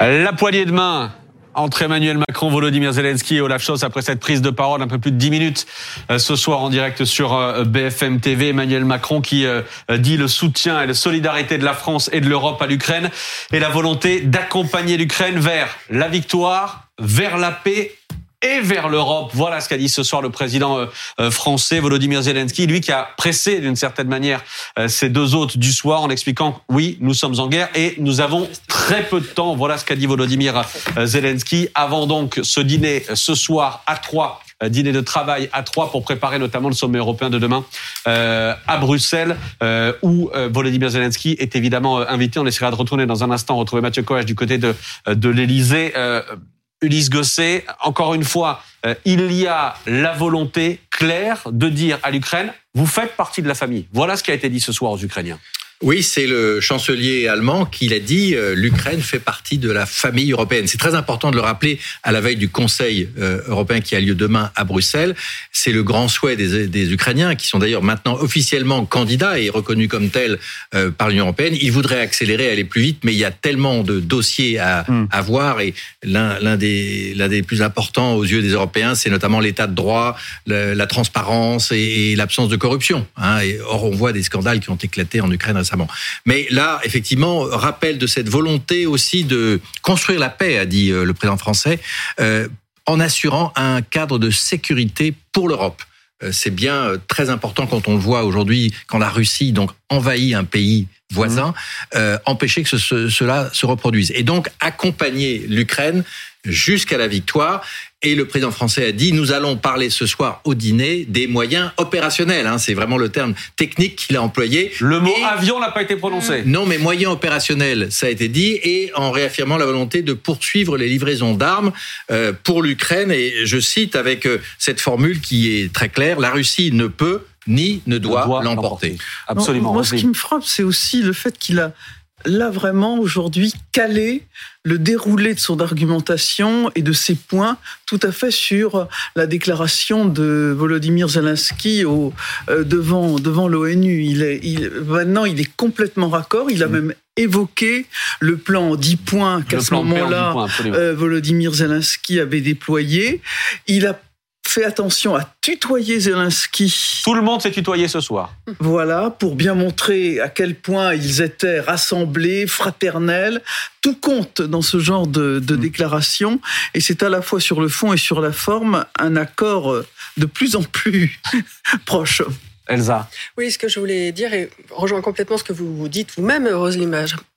La poignée de main entre Emmanuel Macron, Volodymyr Zelensky et Olaf Scholz après cette prise de parole un peu plus de 10 minutes euh, ce soir en direct sur euh, BFM TV. Emmanuel Macron qui euh, dit le soutien et la solidarité de la France et de l'Europe à l'Ukraine et la volonté d'accompagner l'Ukraine vers la victoire, vers la paix et vers l'Europe. Voilà ce qu'a dit ce soir le président euh, euh, français Volodymyr Zelensky, lui qui a pressé d'une certaine manière euh, ces deux hôtes du soir en expliquant oui, nous sommes en guerre et nous avons très peu de temps. Voilà ce qu'a dit Volodymyr Zelensky avant donc ce dîner ce soir à trois dîner de travail à trois pour préparer notamment le sommet européen de demain à Bruxelles, où Volodymyr Zelensky est évidemment invité. On essaiera de retourner dans un instant, retrouver Mathieu Coach du côté de, de l'Elysée. Ulysse Gosset, encore une fois, euh, il y a la volonté claire de dire à l'Ukraine, vous faites partie de la famille. Voilà ce qui a été dit ce soir aux Ukrainiens. Oui, c'est le chancelier allemand qui l'a dit, euh, l'Ukraine fait partie de la famille européenne. C'est très important de le rappeler à la veille du Conseil euh, européen qui a lieu demain à Bruxelles. C'est le grand souhait des, Ukrainiens, qui sont d'ailleurs maintenant officiellement candidats et reconnus comme tels euh, par l'Union européenne. Ils voudraient accélérer, aller plus vite, mais il y a tellement de dossiers à, hmm. voir et l'un des, des plus importants aux yeux des Européens, c'est notamment l'état de droit, la transparence et, l'absence de corruption. Hein. Et, or, on voit des scandales qui ont éclaté en Ukraine récemment. Mais là, effectivement, rappel de cette volonté aussi de construire la paix, a dit euh, le président français, euh, en assurant un cadre de sécurité pour l'Europe euh, c'est bien très important quand on le voit aujourd'hui, quand la Russie donc envahit un pays voisin, mmh. empêcher que cela se reproduise. Et donc accompagner l'Ukraine jusqu'à la victoire. Et le président français a dit, nous allons parler ce soir au dîner des moyens opérationnels. Hein, c'est vraiment le terme technique qu'il a employé. Le mot avion n'a pas été prononcé. Non, mais moyens opérationnels, ça a été dit, et en réaffirmant la volonté de poursuivre les livraisons d'armes euh, pour l'Ukraine. Et je cite avec euh, cette formule qui est très claire, la Russie ne peut ni ne doit, l'emporter. Absolument. moi, ce qui me frappe, c'est aussi le fait qu'il a là vraiment aujourd'hui calé le déroulé de son argumentation et de ses points tout à fait sur la déclaration de Volodymyr Zelensky au, euh, devant, devant l'ONU? Il est, il, maintenant, il est complètement raccord. Il a mm. même évoqué le plan en 10 points qu'à ce moment-là, euh, Volodymyr Zelensky avait déployé. Il a fait attention à tutoyer Zelensky. Tout le monde s'est tutoyé ce soir. Voilà, pour bien montrer à quel point ils étaient rassemblés, fraternels. Tout compte dans ce genre de, de mm. déclaration. Et c'est à la fois sur le fond et sur la forme un accord de plus en plus proche. Elsa. Oui, ce que je voulais dire et rejoint complètement ce que vous dites vous-même, Roselyne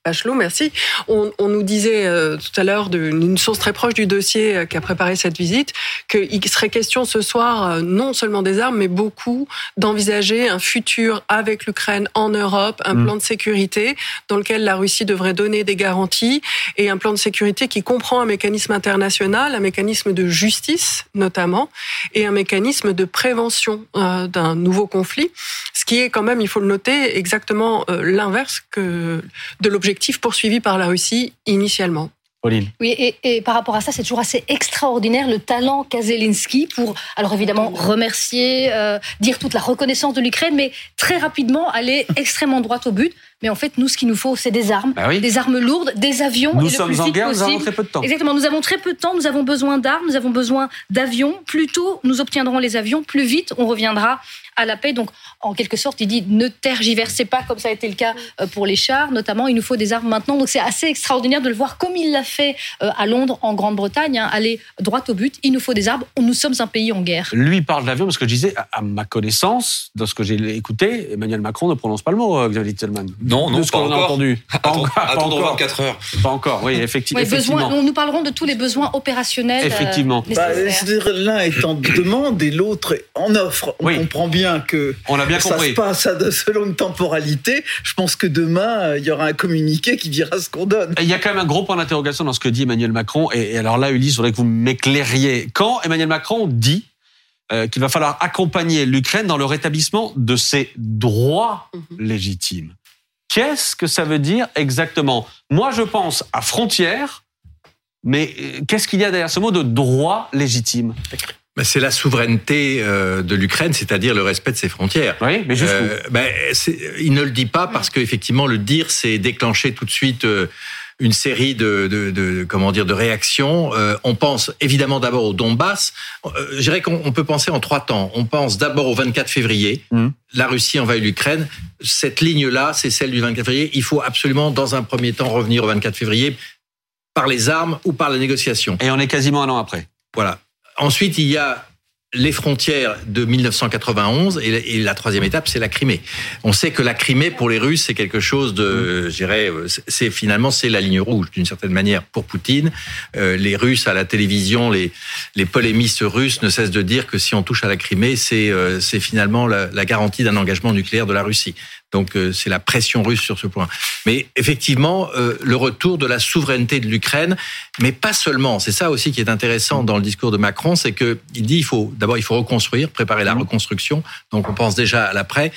Bachelot, merci. On, nous disait euh, tout à l'heure d'une source très proche du dossier euh, qui a préparé cette visite qu'il serait question ce soir euh, non seulement des armes, mais beaucoup d'envisager un futur avec l'Ukraine en Europe, un mm. plan de sécurité dans lequel la Russie devrait donner des garanties et un plan de sécurité qui comprend un mécanisme international, un mécanisme de justice notamment, et un mécanisme de prévention d'un nouveau conflit ce qui est quand même, il faut le noter, exactement euh, l'inverse que de l'objectif poursuivi par la Russie initialement. Pauline. Oui, et, par rapport à ça, c'est toujours assez extraordinaire le talent qu'a Zelensky pour, alors évidemment, remercier, euh, dire toute la reconnaissance de l'Ukraine, mais très rapidement aller extrêmement droit au but. Mais en fait, nous, ce qu'il nous faut, c'est des armes, bah des armes lourdes, des avions. Nous sommes en guerre, nous avons très peu de temps. Exactement, nous avons très peu de temps, nous avons besoin d'armes, nous avons besoin d'avions. Plus tôt nous obtiendrons les avions, plus vite on reviendra à la paix. Donc, en quelque sorte, il dit ne tergiversez pas comme ça a été le cas euh, pour les chars, notamment. Il nous faut des armes maintenant. Donc, c'est assez extraordinaire de le voir comme il l'a fait euh, à Londres, en Grande-Bretagne, hein, aller droit au but. Il nous faut des armes. Nous sommes un pays en guerre. Lui parle d'avion parce que je disais, à ma connaissance, dans ce que j'ai écouté, Emmanuel Macron ne prononce pas le mot, euh, Xavier Tillman. Non, non, ce qu'on a entendu. Attendons 24 heures. Pas encore, oui, effectivement. Besoin, nous parlerons de tous les besoins opérationnels. Effectivement. Bah, l'un est en demande et l'autre en offre. On comprend bien que. On a bien ça se passe selon une temporalité. Je pense que demain, euh, il y aura un communiqué qui dira ce qu'on donne. Il y a quand même un gros point d'interrogation dans ce que dit Emmanuel Macron. Et, alors là, Ulysse, il faudrait que vous m'éclairiez. Quand Emmanuel Macron dit euh, qu'il va falloir accompagner l'Ukraine dans le rétablissement de ses droits mhm. légitimes. Qu'est-ce que ça veut dire exactement? Moi, je pense à frontières, mais euh, qu'est-ce qu'il y a derrière ce mot de droit légitime? Bah, c'est la souveraineté euh, de l'Ukraine, c'est-à-dire le respect de ses frontières. Oui, mais jusqu'où? Euh, bah, Il ne le dit pas parce qu'effectivement, le dire, c'est déclencher tout de suite une série de, de, de, comment dire de réactions. Euh, on pense évidemment d'abord au Donbass. Euh, je dirais qu'on peut penser en trois temps. On pense d'abord au 24 février. Mmh. La Russie envahit l'Ukraine. Cette ligne-là, c'est celle du 24 février. Il faut absolument, dans un premier temps, revenir au 24 février par les armes ou par la négociation. Et on est quasiment un an après. Voilà. Ensuite, il y a les frontières de 1991 et la troisième étape, c'est la Crimée. On sait que la Crimée, pour les Russes, c'est quelque chose de, je dirais, c'est finalement c'est la ligne rouge d'une certaine manière pour Poutine. Euh, les Russes à la télévision, les polémistes russes ne cessent de dire que si on touche à la Crimée, c'est euh, c'est finalement la garantie d'un engagement nucléaire de la Russie. Donc euh, c'est la pression russe sur ce point. Mais effectivement, euh, le retour de la souveraineté de l'Ukraine, mais pas seulement. C'est ça aussi qui est intéressant dans le discours de Macron, c'est que il dit il faut d'abord il faut reconstruire, préparer la mmh. reconstruction. Donc on pense déjà à l'après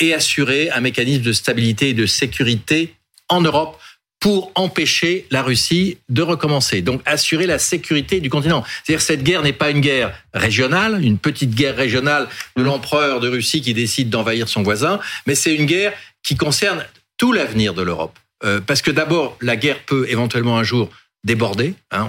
et assurer un mécanisme de stabilité et de sécurité en Europe pour empêcher la Russie de recommencer. Donc assurer la sécurité du continent. C'est-à-dire cette guerre n'est pas une guerre régionale, une petite guerre régionale de l'empereur de Russie qui décide d'envahir son voisin, mais c'est une guerre qui concerne tout l'avenir de l'Europe. Euh, parce que d'abord, la guerre peut éventuellement un jour débordé. Hein,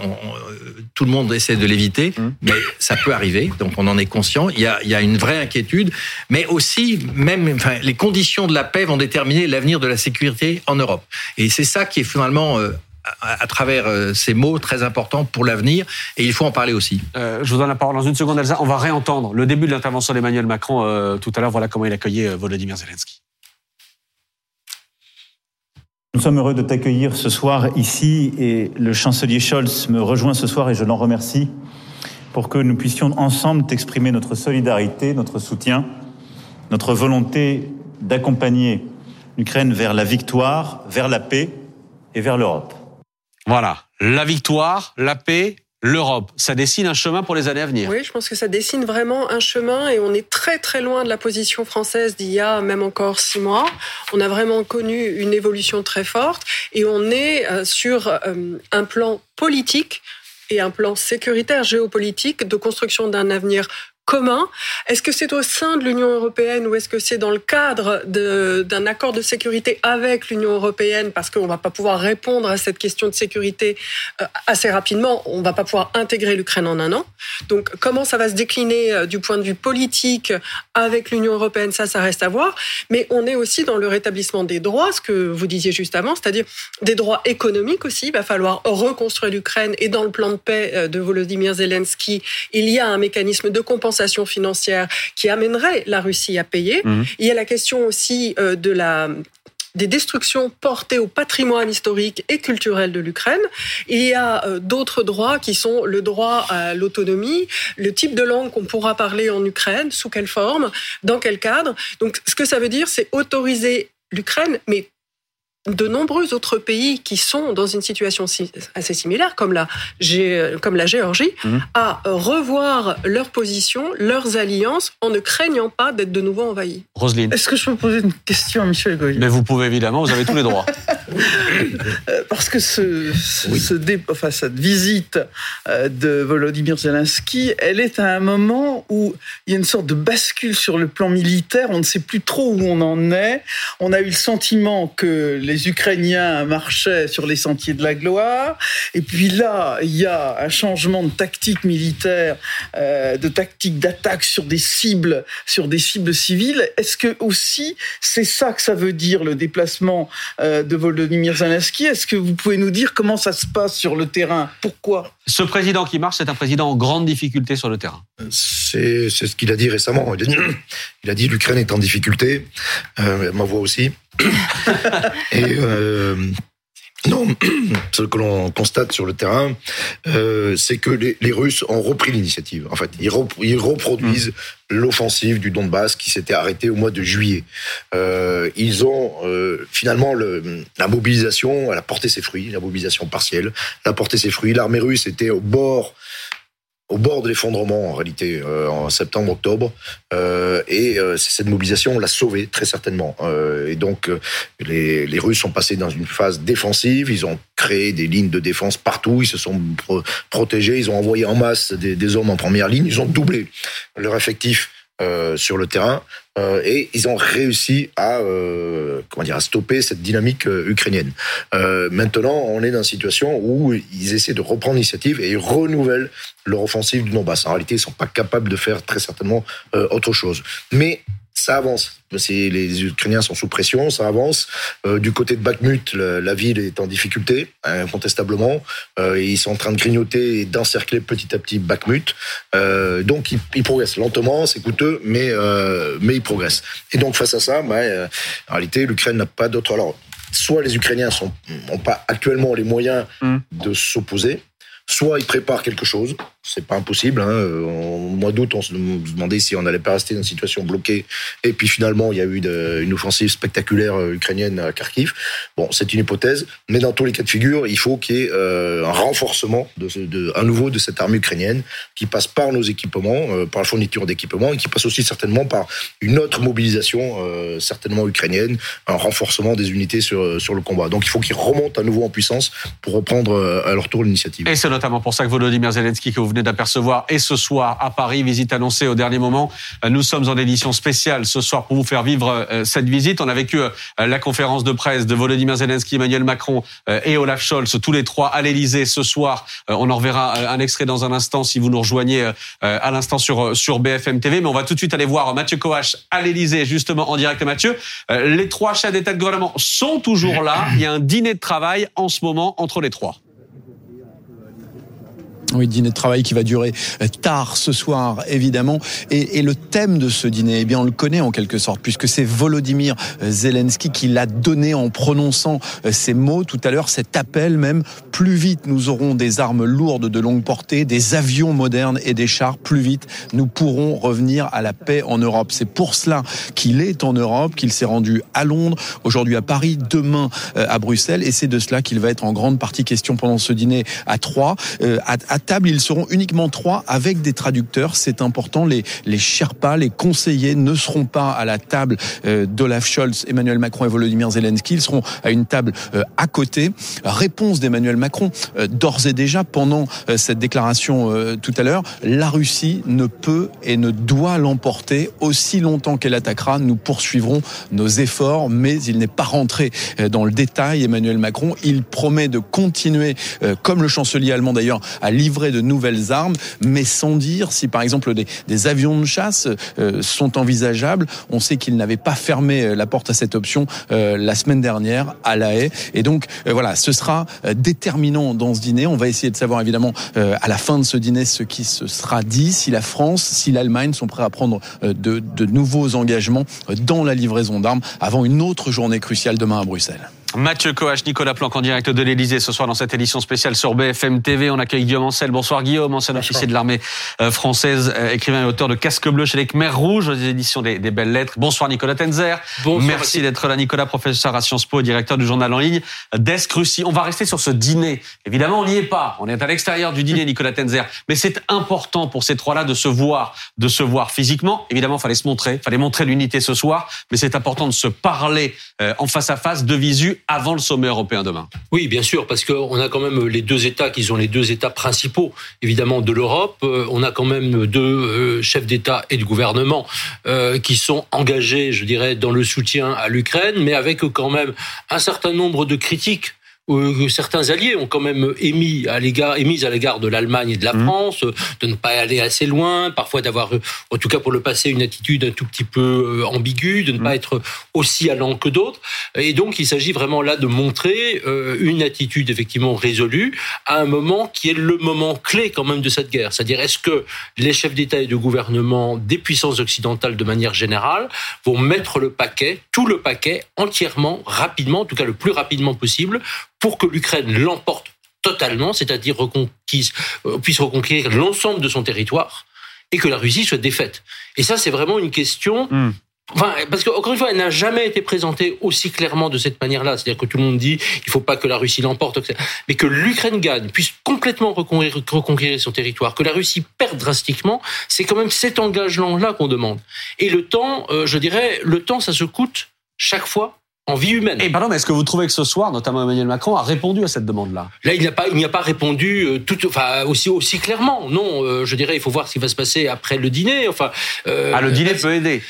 tout le monde essaie de l'éviter, mmh. mais ça peut arriver. Donc on en est conscient. Il y a, il y a une vraie inquiétude, mais aussi même, enfin, les conditions de la paix vont déterminer l'avenir de la sécurité en Europe. Et c'est ça qui est finalement euh, à, travers euh, ces mots très importants pour l'avenir et il faut en parler aussi. Euh, je vous donne la parole dans une seconde, Elsa. On va réentendre le début de l'intervention d'Emmanuel Macron tout à l'heure. Voilà comment il accueillait Volodymyr Zelensky. Nous sommes heureux de t'accueillir ce soir ici et le chancelier Scholz me rejoint ce soir et je l'en remercie pour que nous puissions ensemble t'exprimer notre solidarité, notre soutien, notre volonté d'accompagner l'Ukraine vers la victoire, vers la paix et vers l'Europe. Voilà, la victoire, la paix l'Europe. Ça dessine un chemin pour les années à venir. Oui, je pense que ça dessine vraiment un chemin et on est très très loin de la position française d'il y a même encore six mois. On a vraiment connu une évolution très forte et on est euh, sur euh, un plan politique et un plan sécuritaire géopolitique de construction d'un avenir commun. Est-ce que c'est au sein de l'Union européenne ou est-ce que c'est dans le cadre d'un accord de sécurité avec l'Union européenne? Parce qu'on ne va pas pouvoir répondre à cette question de sécurité euh, assez rapidement. On ne va pas pouvoir intégrer l'Ukraine en un an. Donc comment ça va se décliner euh, du point de vue politique avec l'Union européenne? Ça, ça reste à voir. Mais on est aussi dans le rétablissement des droits, ce que vous disiez juste avant, c'est-à-dire des droits économiques aussi. Il va falloir reconstruire l'Ukraine et dans le plan de paix euh, de Volodymyr Zelensky, il y a un mécanisme de compensation financière qui amènerait la Russie à payer. Mhm. Il y a la question aussi euh, de la des destructions portées au patrimoine historique et culturel de l'Ukraine. Il y a euh, d'autres droits qui sont le droit à l'autonomie, le type de langue qu'on pourra parler en Ukraine, sous quelle forme, dans quel cadre. Donc ce que ça veut dire, c'est autoriser l'Ukraine, mais de nombreux autres pays qui sont dans une situation assez similaire, comme la, comme la Géorgie, mhm. à revoir leur position, leurs alliances, en ne craignant pas d'être de nouveau envahis. Roselyne. Est-ce que je peux poser une question à Michel Goy Mais vous pouvez évidemment, vous avez tous les droits. Euh, parce que ce, enfin, cette visite euh, de Volodymyr Zelensky, elle est à un moment où il y a une sorte de bascule sur le plan militaire. On ne sait plus trop où on en est. On a eu le sentiment que les Ukrainiens marchaient sur les sentiers de la gloire. Et puis là, il y a un changement de tactique militaire, euh, de tactique d'attaque sur des cibles, sur des cibles civiles. Est-ce que aussi c'est ça que ça veut dire le déplacement de Volodymyr Zelensky Est-ce que vous pouvez nous dire comment ça se passe sur le terrain? Pourquoi? Ce président qui marche, c'est un président en grande difficulté sur le terrain. C'est ce qu'il a dit récemment. Il a dit l'Ukraine est en difficulté. Euh, ma voix aussi. Et euh, non, ce que l'on constate sur le terrain, euh, c'est que les, Russes ont repris l'initiative. En fait, ils, reproduisent mm. l'offensive du Donbass qui s'était arrêtée au mois de juillet. Euh, ils ont finalement le, la mobilisation, elle a porté ses fruits, la mobilisation partielle, elle a porté ses fruits. L'armée russe était au bord au bord de l'effondrement en réalité euh, en septembre octobre euh, et euh, cette mobilisation l'a sauvé très certainement. Et donc les, les, Russes sont passés dans une phase défensive ils ont créé des lignes de défense partout ils se sont protégés ils ont envoyé en masse des, des, hommes en première ligne ils ont doublé leur effectif sur le terrain et ils ont réussi à comment dire à stopper cette dynamique ukrainienne. maintenant, on est dans une situation où ils essaient de reprendre l'initiative et ils renouvellent leur offensive du Donbass. En réalité, ils sont pas capables de faire très certainement autre chose. Mais ça avance. Les Ukrainiens sont sous pression, ça avance. Euh, du côté de Bakhmut, la ville est en difficulté, incontestablement. Euh, ils sont en train de grignoter et d'encercler petit à petit Bakhmut. Euh, donc, ils, progressent lentement, c'est coûteux, mais, mais ils progressent. Et donc, face à ça, bah, en réalité, l'Ukraine n'a pas d'autre. Alors, soit les Ukrainiens n'ont pas actuellement les moyens mmh. de s'opposer, soit ils préparent quelque chose, c'est pas impossible. Hein. Au mois d'août, on se demandait si on n'allait pas rester dans une situation bloquée. Et puis finalement, il y a eu une offensive spectaculaire euh, ukrainienne à Kharkiv. Bon, c'est une hypothèse, mais dans tous les cas de figure, il faut qu'il y ait euh, un renforcement, à nouveau, de cette armée ukrainienne qui passe par nos équipements, euh, par la fourniture d'équipements, et qui passe aussi certainement par une autre mobilisation, certainement ukrainienne, un renforcement des unités sur, le combat. Donc il faut qu'ils remontent à nouveau en puissance pour reprendre à leur tour l'initiative. Et c'est notamment pour ça que Volodymyr Zelensky, que vous d'apercevoir. Et ce soir, à Paris, visite annoncée au dernier moment. Euh, nous sommes en édition spéciale ce soir pour vous faire vivre euh, cette visite. On a vécu euh, la conférence de presse de Volodymyr Zelensky, Emmanuel Macron et Olaf Scholz, tous les trois à l'Elysée ce soir. On en verra un extrait dans un instant si vous nous rejoignez à l'instant sur, sur BFM TV. Mais on va tout de suite aller voir Mathieu Coache à l'Elysée, justement en direct. Mathieu, les trois chefs d'État de gouvernement sont toujours là. Il y a un dîner de travail en ce moment entre les trois. Oui, dîner de travail qui va durer euh, tard ce soir, évidemment. Et, et, le thème de ce dîner, eh bien, on le connaît en quelque sorte, puisque c'est Volodymyr euh, Zelensky qui l'a donné en prononçant euh, ces mots tout à l'heure, cet appel même. Plus vite, nous aurons des armes lourdes de longue portée, des avions modernes et des chars. Plus vite, nous pourrons revenir à la paix en Europe. C'est pour cela qu'il est en Europe, qu'il s'est rendu à Londres, aujourd'hui à Paris, demain à Bruxelles. Et c'est de cela qu'il va être en grande partie question pendant ce dîner à trois. à, à table, ils seront uniquement trois avec des traducteurs. C'est important. Les, les Sherpas, les conseillers ne seront pas à la table euh, d'Olaf Scholz, Emmanuel Macron et Volodymyr Zelensky. Ils seront à une table euh, à côté. Réponse d'Emmanuel Macron, euh, d'ores et déjà, pendant cette déclaration tout à l'heure, la Russie ne peut et ne doit l'emporter aussi longtemps qu'elle attaquera. Nous poursuivrons nos efforts, mais il n'est pas rentré dans le détail. Emmanuel Macron, il promet de continuer, comme le chancelier allemand d'ailleurs, à livrer de nouvelles armes, mais sans dire si par exemple des, avions de chasse euh, sont envisageables. On sait qu'il n'avait pas fermé euh, la porte à cette option euh, la semaine dernière à La Haye. Et donc voilà, ce sera déterminant dans ce dîner. On va essayer de savoir évidemment à la fin de ce dîner ce qui se sera dit, si la France, si l'Allemagne sont prêts à prendre de nouveaux engagements dans la livraison d'armes avant une autre journée cruciale demain à Bruxelles. Mathieu Coach, Nicolas Planck en direct de l'Elysée ce soir dans cette édition spéciale sur BFM TV. On accueille Guillaume Ancel. Bonsoir Guillaume, ancien officier de l'armée euh, française, euh, écrivain et auteur de Casque bleu chez les Khmer Rouges aux éditions des, Belles Lettres. Bonsoir Nicolas Tenzer. Bonsoir, Merci d'être là Nicolas, professeur à Sciences Po, directeur du journal en ligne Desk Russie. On va rester sur ce dîner. Évidemment, on n'y est pas. On est à l'extérieur du dîner, Nicolas Tenzer. Mais c'est important pour ces trois-là de se voir, de se voir physiquement. Évidemment, fallait se montrer, fallait montrer l'unité ce soir. Mais c'est important de se parler euh, en face à face, de visu, avant le sommet européen demain. Oui, bien sûr, parce qu'on a quand même les deux États qui sont les deux États principaux, évidemment, de l'Europe. Euh, on a quand même deux euh, chefs d'État et de gouvernement euh, qui sont engagés, je dirais, dans le soutien à l'Ukraine, mais avec quand même un certain nombre de critiques que certains alliés ont quand même émis à l'égard, émis à l'égard de l'Allemagne et de la mmh. France, de ne pas aller assez loin, parfois d'avoir, en tout cas pour le passé, une attitude un tout petit peu euh, ambiguë, de ne pas mmh. être aussi allant que d'autres. Et donc, il s'agit vraiment là de montrer euh, une attitude effectivement résolue à un moment qui est le moment clé quand même de cette guerre. C'est-à-dire, est-ce que les chefs d'État et de gouvernement des puissances occidentales de manière générale vont mettre le paquet, tout le paquet, entièrement, rapidement, en tout cas le plus rapidement possible, pour que l'Ukraine l'emporte totalement, c'est-à-dire euh, puisse reconquérir l'ensemble de son territoire et que la Russie soit défaite. Et ça, c'est vraiment une question. Hmm. Enfin, parce qu'encore une fois, elle n'a jamais été présentée aussi clairement de cette manière-là. C'est-à-dire que tout le monde dit il faut pas que la Russie l'emporte, mais que l'Ukraine gagne, puisse complètement reconquérir, son territoire, que la Russie perde drastiquement, c'est quand même cet engagement-là qu'on demande. Et le temps, euh, je dirais, le temps, ça se coûte chaque fois en vie humaine. Et pardon, mais est-ce que vous trouvez que ce soir, notamment Emmanuel Macron, a répondu à cette demande-là? Là, il n'y a pas, il n'y a pas répondu euh, tout, enfin aussi aussi clairement. Non, euh, je dirais, il faut voir ce qui va se passer après le dîner. Enfin, euh, ah, le dîner peut aider.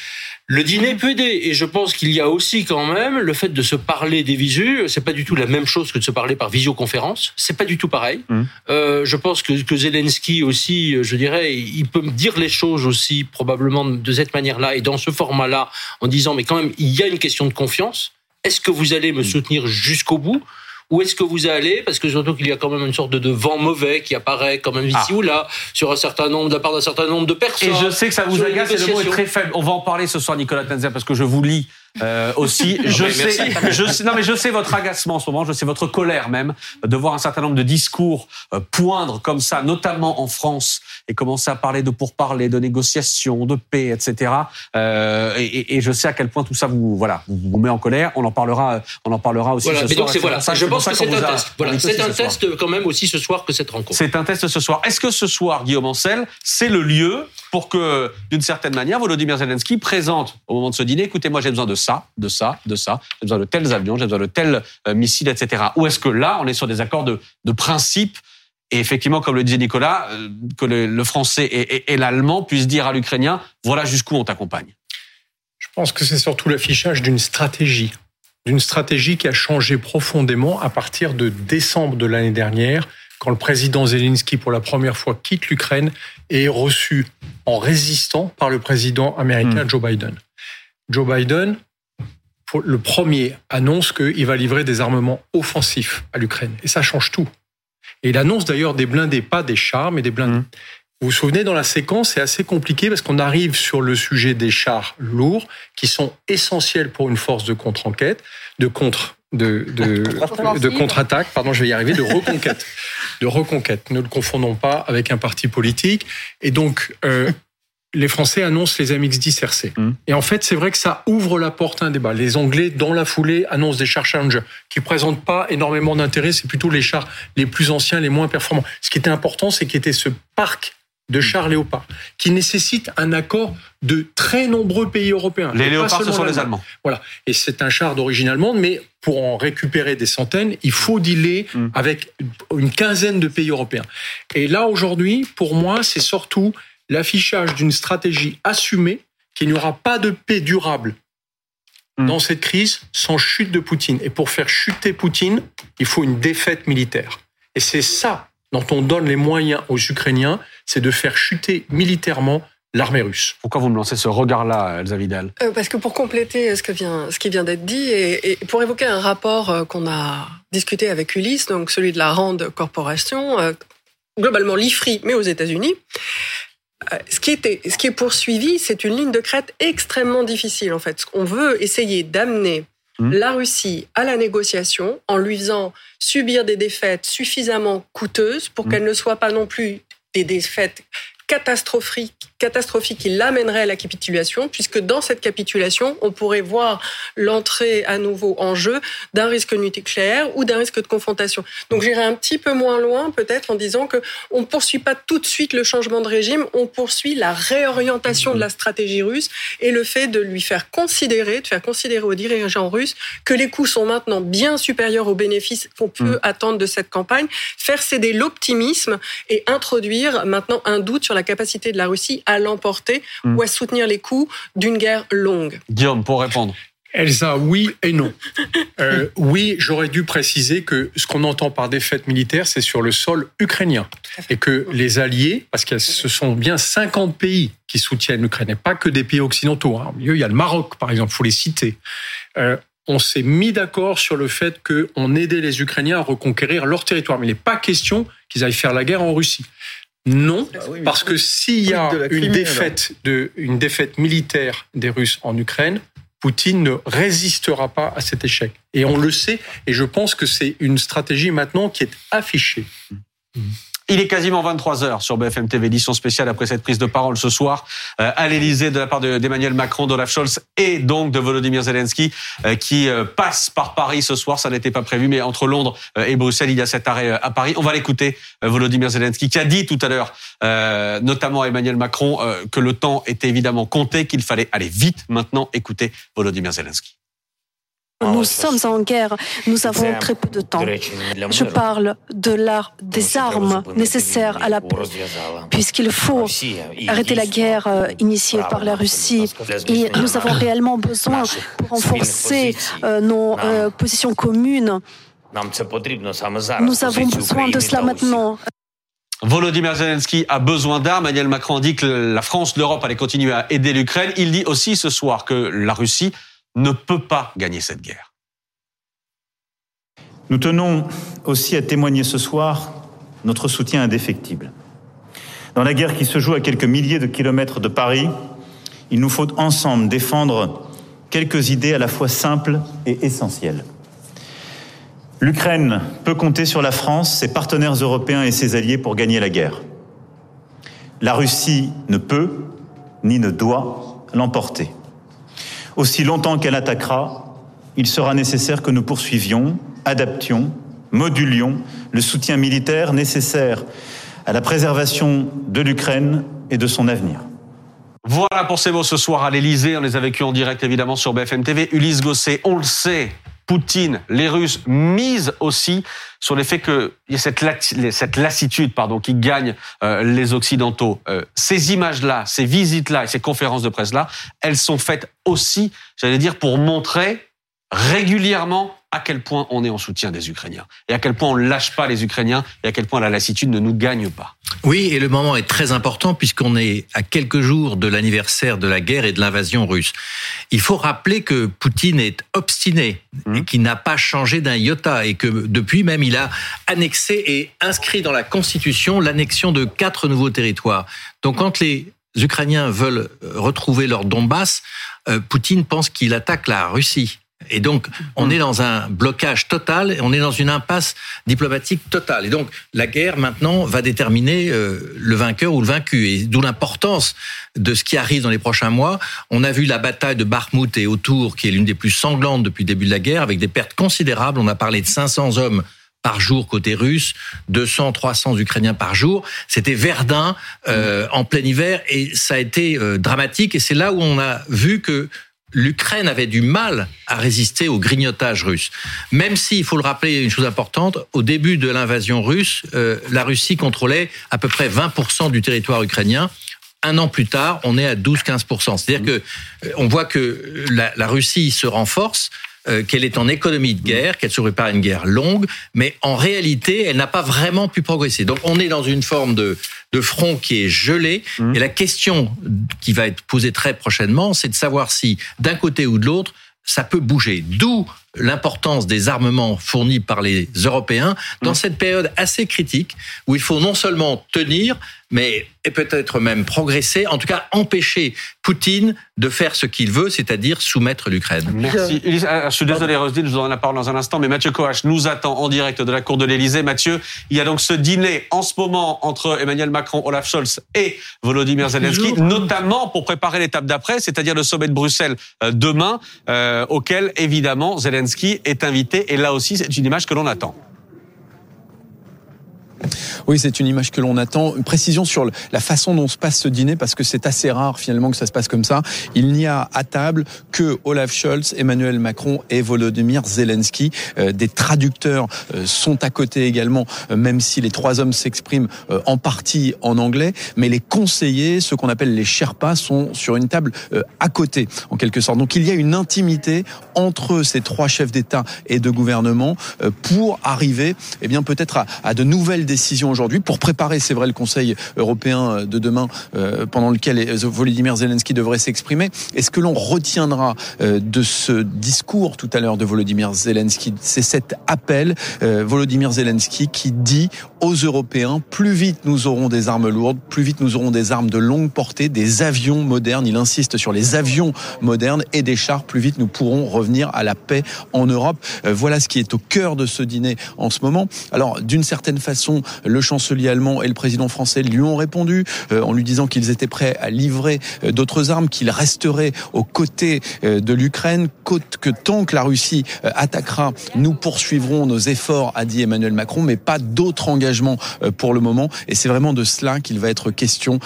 Le dîner peut aider et je pense qu'il y a aussi quand même le fait de se parler des visus. C'est pas du tout la même chose que de se parler par visioconférence. C'est pas du tout pareil. Mmh. Euh, je pense que, que Zelensky aussi, je dirais, il peut me dire les choses aussi probablement de cette manière-là et dans ce format-là, en disant mais quand même il y a une question de confiance. Est-ce que vous allez me soutenir jusqu'au bout où est-ce que vous allez Parce que surtout qu'il y a quand même une sorte de, vent mauvais qui apparaît quand même ici ah. ou là sur un certain nombre, de la part d'un certain nombre de personnes. Et je sais que ça vous agace et le mot est très faible. On va en parler ce soir, Nicolas Tenzer, parce que je vous lis euh, aussi. je, sais, je sais, non mais je sais votre agacement en ce moment, je sais votre colère même de voir un certain nombre de discours euh, poindre comme ça, notamment en France, et commencer à parler de pourparlers, de négociations, de paix, etc. Euh, et, et, je sais à quel point tout ça vous voilà vous, vous met en colère. On en parlera, on en parlera aussi voilà, ce mais soir. Donc c'est voilà, je pense que c'est un test. Voilà, c'est un test quand même aussi ce soir que cette rencontre. C'est un test ce soir. Est-ce que ce soir, Guillaume Ancel, c'est le lieu pour que, d'une certaine manière, Volodymyr Zelensky présente au moment de ce dîner, écoutez, moi j'ai besoin de ça, de ça, de ça, j'ai besoin de tels avions, j'ai besoin de tels euh, missiles, etc. Ou est-ce que là, on est sur des accords de, de principe et effectivement, comme le disait Nicolas, euh, que le, français et l'allemand puissent dire à l'Ukrainien, voilà jusqu'où on t'accompagne. Je pense que c'est surtout l'affichage d'une stratégie, d'une stratégie qui a changé profondément à partir de décembre de l'année dernière, quand le président Zelensky, pour la première fois, quitte l'Ukraine et est reçu en résistant par le président américain mmh. Joe Biden. Joe Biden, le premier, annonce qu'il va livrer des armements offensifs à l'Ukraine. Et ça change tout. Et il annonce d'ailleurs des blindés, pas des chars, mais des blindés. Mmh. Vous vous souvenez, dans la séquence, c'est assez compliqué parce qu'on arrive sur le sujet des chars lourds qui sont essentiels pour une force de contre-enquête, de contre de, de, de contre-attaque, pardon, je vais y arriver, de reconquête. de reconquête. Ne le confondons pas avec un parti politique. Et donc, euh, les Français annoncent les MX-10 RC. Mmh. Et en fait, c'est vrai que ça ouvre la porte à un débat. Les Anglais, dans la foulée, annoncent des chars Challenger qui présentent pas énormément d'intérêt. C'est plutôt les chars les plus anciens, les moins performants. Ce qui était important, c'est qu'il y ait ce parc de chars Léopard, qui nécessite un accord de très nombreux pays européens. Les Léopards, ce sont les Allemands. Voilà. Et c'est un char d'origine allemande, mais pour en récupérer des centaines, il faut dealer mm. avec une quinzaine de pays européens. Et là, aujourd'hui, pour moi, c'est surtout l'affichage d'une stratégie assumée qu'il n'y aura pas de paix durable mm. dans cette crise sans chute de Poutine. Et pour faire chuter Poutine, il faut une défaite militaire. Et c'est ça dont on donne les moyens aux Ukrainiens, c'est de faire chuter militairement l'armée russe. Pourquoi vous me lancez ce regard-là, Elsa Vidal euh, Parce que pour compléter ce, que vient, ce qui vient d'être dit, et, et, pour évoquer un rapport euh, qu'on a discuté avec Ulysse, donc celui de la Rand Corporation, euh, globalement l'IFRI, mais aux États-Unis, euh, ce qui, était, ce qui est poursuivi, c'est une ligne de crête extrêmement difficile, en fait. On veut essayer d'amener Mmh. la Russie à la négociation en lui faisant subir des défaites suffisamment coûteuses pour mmh. qu'elles ne soient pas non plus des défaites catastrophique, catastrophique qui l'amènerait à la capitulation, puisque dans cette capitulation, on pourrait voir l'entrée à nouveau en jeu d'un risque nucléaire ou d'un risque de confrontation. Donc j'irai un petit peu moins loin, peut-être, en disant que on ne poursuit pas tout de suite le changement de régime, on poursuit la réorientation de la stratégie russe et le fait de lui faire considérer, de faire considérer aux dirigeants russes que les coûts sont maintenant bien supérieurs aux bénéfices qu'on peut mmh. attendre de cette campagne, faire céder l'optimisme et introduire maintenant un doute sur la capacité de la Russie à l'emporter mmh. ou à soutenir les coûts d'une guerre longue. Guillaume, pour répondre. Elsa, oui et non. Euh, oui, j'aurais dû préciser que ce qu'on entend par défaite militaire, c'est sur le sol ukrainien. Et que les alliés, parce que ce sont bien 50 pays qui soutiennent l'Ukraine, et pas que des pays occidentaux. Hein. Il y a le Maroc, par exemple, il faut les citer. Euh, on s'est mis d'accord sur le fait qu'on aidait les Ukrainiens à reconquérir leur territoire. Mais il n'est pas question qu'ils aillent faire la guerre en Russie. Non, ah parce que s'il y a une défaite, de, une défaite militaire des Russes en Ukraine, Poutine ne résistera pas à cet échec. Et on le sait, et je pense que c'est une stratégie maintenant qui est affichée. Il est quasiment 23 heures sur BFM TV, édition spéciale après cette prise de parole ce soir euh, à l'Elysée de la part d'Emmanuel Macron, d'Olaf Scholz et donc de Volodymyr Zelensky euh, qui euh, passe par Paris ce soir. Ça n'était pas prévu, mais entre Londres et Bruxelles, il y a cet arrêt à Paris. On va l'écouter, Volodymyr Zelensky, qui a dit tout à l'heure, notamment à Emmanuel Macron, que le temps était évidemment compté, qu'il fallait aller vite. Maintenant, écoutez Volodymyr Zelensky. Nous sommes en guerre, nous avons très peu de temps. Je parle de l'art des armes nécessaires à la paix, puisqu'il faut arrêter la guerre euh, initiée par la Russie. Et nous avons réellement besoin pour renforcer euh, nos euh, positions communes. Nous avons besoin de cela maintenant. Volodymyr Zelensky a besoin d'armes. Emmanuel Macron dit que la France, l'Europe allait continuer à aider l'Ukraine. Il dit aussi ce soir que la Russie ne peut pas gagner cette guerre. Nous tenons aussi à témoigner ce soir notre soutien indéfectible. Dans la guerre qui se joue à quelques milliers de kilomètres de Paris, il nous faut ensemble défendre quelques idées à la fois simples et essentielles. L'Ukraine peut compter sur la France, ses partenaires européens et ses alliés pour gagner la guerre. La Russie ne peut ni ne doit l'emporter. Aussi longtemps qu'elle attaquera, il sera nécessaire que nous poursuivions, adaptions, modulions le soutien militaire nécessaire à la préservation de l'Ukraine et de son avenir. Voilà pour ces mots ce soir à l'Elysée. On les a vécus en direct évidemment sur BFM TV. Ulysse Gosset, on le sait, Poutine, les Russes misent aussi sur le fait qu'il y a cette, cette lassitude pardon, qui gagne euh, les Occidentaux. Euh, ces images-là, ces visites-là et ces conférences de presse-là, elles sont faites aussi, j'allais dire, pour montrer régulièrement à quel point on est en soutien des Ukrainiens et à quel point on ne lâche pas les Ukrainiens et à quel point la lassitude ne nous gagne pas. Oui, et le moment est très important puisqu'on est à quelques jours de l'anniversaire de la guerre et de l'invasion russe. Il faut rappeler que Poutine est obstiné et mmh. qu'il n'a pas changé d'un iota et que depuis même il a annexé et inscrit dans la Constitution l'annexion de quatre nouveaux territoires. Donc quand les Ukrainiens veulent retrouver leur Donbass, euh, Poutine pense qu'il attaque la Russie. Et donc, on est dans un blocage total, on est dans une impasse diplomatique totale. Et donc, la guerre, maintenant, va déterminer euh, le vainqueur ou le vaincu. Et d'où l'importance de ce qui arrive dans les prochains mois. On a vu la bataille de Bakhmut et autour, qui est l'une des plus sanglantes depuis le début de la guerre, avec des pertes considérables. On a parlé de 500 hommes par jour côté russe, 200, 300 Ukrainiens par jour. C'était Verdun euh, en plein hiver et ça a été euh, dramatique. Et c'est là où on a vu que l'Ukraine avait du mal à résister au grignotage russe. Même si, il faut le rappeler, une chose importante, au début de l'invasion russe, euh, la Russie contrôlait à peu près 20% du territoire ukrainien. Un an plus tard, on est à 12-15%. C'est-à-dire que euh, on voit que la, la Russie se renforce, euh, qu'elle est en économie de guerre, qu'elle se prépare à une guerre longue, mais en réalité, elle n'a pas vraiment pu progresser. Donc on est dans une forme de, de front qui est gelé, mmh. et la question qui va être posée très prochainement, c'est de savoir si, d'un côté ou de l'autre, ça peut bouger. D'où l'importance des armements fournis par les Européens dans mmh. cette période assez critique où il faut non seulement tenir, mais et peut-être même progresser, en tout cas empêcher Poutine de faire ce qu'il veut, c'est-à-dire soumettre l'Ukraine. Merci. Ah, je suis désolé, Roselyne, je vous en la parole dans un instant, mais Mathieu Coach nous attend en direct de la cour de l'Élysée. Mathieu, il y a donc ce dîner en ce moment entre Emmanuel Macron, Olaf Scholz et Volodymyr Zelensky, notamment pour préparer l'étape d'après, c'est-à-dire le sommet de Bruxelles euh, demain, euh, auquel évidemment Zelensky est invité. Et là aussi, c'est une image que l'on attend. Oui, c'est une image que l'on attend. Une précision sur la façon dont se passe ce dîner, parce que c'est assez rare finalement que ça se passe comme ça. Il n'y a à table que Olaf Scholz, Emmanuel Macron et Volodymyr Zelensky. Euh, des traducteurs euh, sont à côté également, euh, même si les trois hommes s'expriment en partie en anglais. Mais les conseillers, ceux qu'on appelle les Sherpas, sont sur une table à côté, en quelque sorte. Donc il y a une intimité entre ces trois chefs d'État et de gouvernement pour arriver, eh bien peut-être à, à de nouvelles décision aujourd'hui pour préparer, c'est vrai, le Conseil européen de demain, euh, pendant lequel Volodymyr Zelensky devrait s'exprimer. Et ce que l'on retiendra euh, de ce discours tout à l'heure de Volodymyr Zelensky, c'est cet appel, euh, Volodymyr Zelensky, qui dit aux Européens, plus vite nous aurons des armes lourdes, plus vite nous aurons des armes de longue portée, des avions modernes, il insiste sur les avions modernes et des chars, plus vite nous pourrons revenir à la paix en Europe. Voilà ce qui est au cœur de ce dîner en ce moment. Alors, d'une certaine façon, le chancelier allemand et le président français lui ont répondu euh, en lui disant qu'ils étaient prêts à livrer euh, d'autres armes, qu'ils resteraient aux côtés euh, de l'Ukraine, que tant que la Russie attaquera, nous poursuivrons nos efforts, a dit Emmanuel Macron, mais pas d'autres engagements engagement pour le moment. Et c'est vraiment de cela qu'il va être question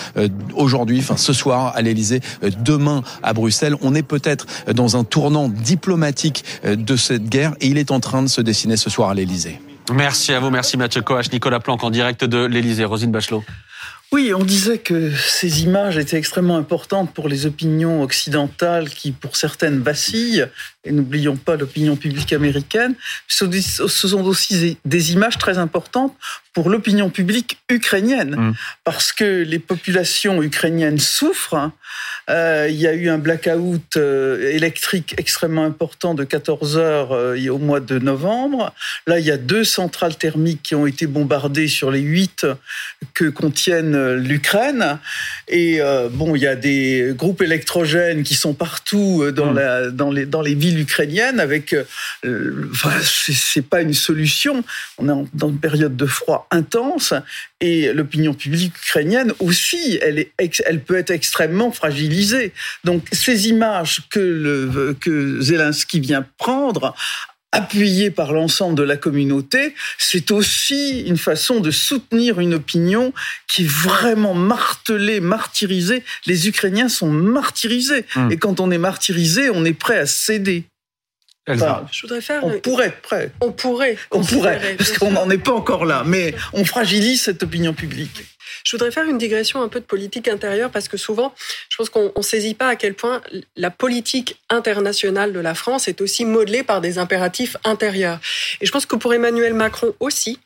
aujourd'hui, enfin ce soir à l'Elysée, demain à Bruxelles. On est peut-être dans un tournant diplomatique de cette guerre et il est en train de se dessiner ce soir à l'Elysée. Merci à vous, merci Mathieu Coach, Nicolas Planck en direct de l'Elysée. Rosine Bachelot. Oui, on disait que ces images étaient extrêmement importantes pour les opinions occidentales qui, pour certaines, vacillent. Et n'oublions pas l'opinion publique américaine. Ce sont aussi des images très importantes pour l'opinion publique ukrainienne, mmh. parce que les populations ukrainiennes souffrent. Euh, il y a eu un blackout euh, électrique extrêmement important de 14 heures euh, au mois de novembre. Là, il y a deux centrales thermiques qui ont été bombardées sur les huit que contiennent l'Ukraine. Et bon, il y a des groupes électrogènes qui sont partout dans, mmh. la, dans, les, dans les villes ukrainiennes. Avec, enfin, c'est pas une solution. On est dans une période de froid intense et l'opinion publique ukrainienne aussi, elle, est, elle peut être extrêmement fragilisée. Donc ces images que, le, que Zelensky vient prendre appuyées par l'ensemble de la communauté, c'est aussi une façon de soutenir une opinion qui est vraiment martelée, martyrisée. Les Ukrainiens sont martyrisés. Hum. Et quand on est martyrisé, on est prêt à céder je voudrais faire. On pourrait être prêt. On pourrait. On pourrait, parce qu'on n'en est pas encore là. Mais on fragilise cette opinion publique. Je voudrais faire une digression un peu de politique intérieure parce que souvent, je pense qu'on ne saisit pas à quel point la politique internationale de la France est aussi modelée par des impératifs intérieurs. Et je pense que pour Emmanuel Macron aussi,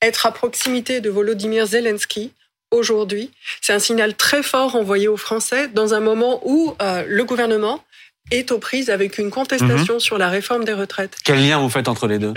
être à proximité de Volodymyr Zelensky, aujourd'hui, c'est un signal très fort envoyé aux Français dans un moment où euh, le gouvernement est aux prises avec une contestation mhm. sur la réforme des retraites. Quel lien vous faites entre les deux?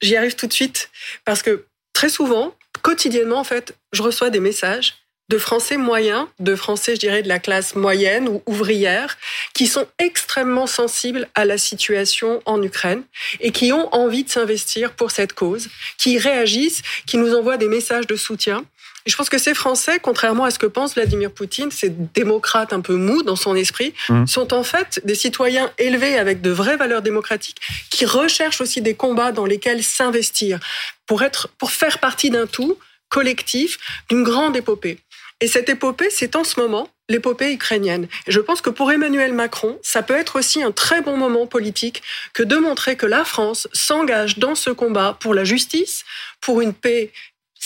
J'y arrive tout de suite parce que très souvent, quotidiennement, en fait, je reçois des messages de Français moyens, de Français, je dirais, de la classe moyenne ou ouvrière, qui sont extrêmement sensibles à la situation en Ukraine et qui ont envie de s'investir pour cette cause, qui réagissent, qui nous envoient des messages de soutien je pense que ces Français, contrairement à ce que pense Vladimir Poutine, ces démocrates un peu mous dans son esprit, mmh. sont en fait des citoyens élevés avec de vraies valeurs démocratiques qui recherchent aussi des combats dans lesquels s'investir pour être, pour faire partie d'un tout collectif, d'une grande épopée. Et cette épopée, c'est en ce moment l'épopée ukrainienne. Et je pense que pour Emmanuel Macron, ça peut être aussi un très bon moment politique que de montrer que la France s'engage dans ce combat pour la justice, pour une paix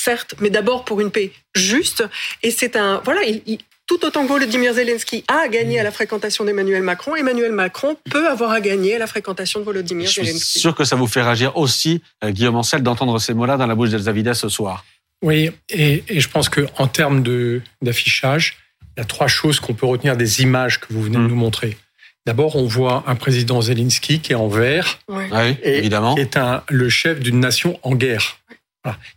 certes, mais d'abord pour une paix juste. Et c'est un, voilà, tout autant que Volodymyr Zelensky a gagné à la fréquentation d'Emmanuel Macron, Emmanuel Macron peut avoir à gagner à la fréquentation de Volodymyr Zelensky. Je suis sûr que ça vous fait réagir aussi, euh, Guillaume Ancel, d'entendre ces mots-là dans la bouche d'Elzavides ce soir. Oui, et, je pense qu'en termes d'affichage, il y a trois choses qu'on peut retenir des images que vous venez de mmh. nous montrer. D'abord, on voit un président Zelensky qui est en vert, oui, évidemment. qui est un, le chef d'une nation en guerre.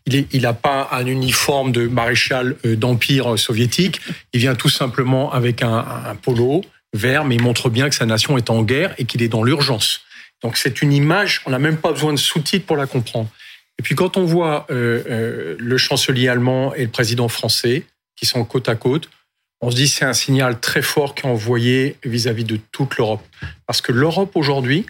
Il n'a pas un uniforme de maréchal euh, d'empire soviétique. Il vient tout simplement avec un, polo vert, mais il montre bien que sa nation est en guerre et qu'il est dans l'urgence. Donc c'est une image, on n'a même pas besoin de sous-titres pour la comprendre. Et puis quand on voit euh, euh, le chancelier allemand et le président français qui sont côte à côte, on se dit c'est un signal très fort qui est envoyé vis-à-vis de toute l'Europe. Parce que l'Europe aujourd'hui,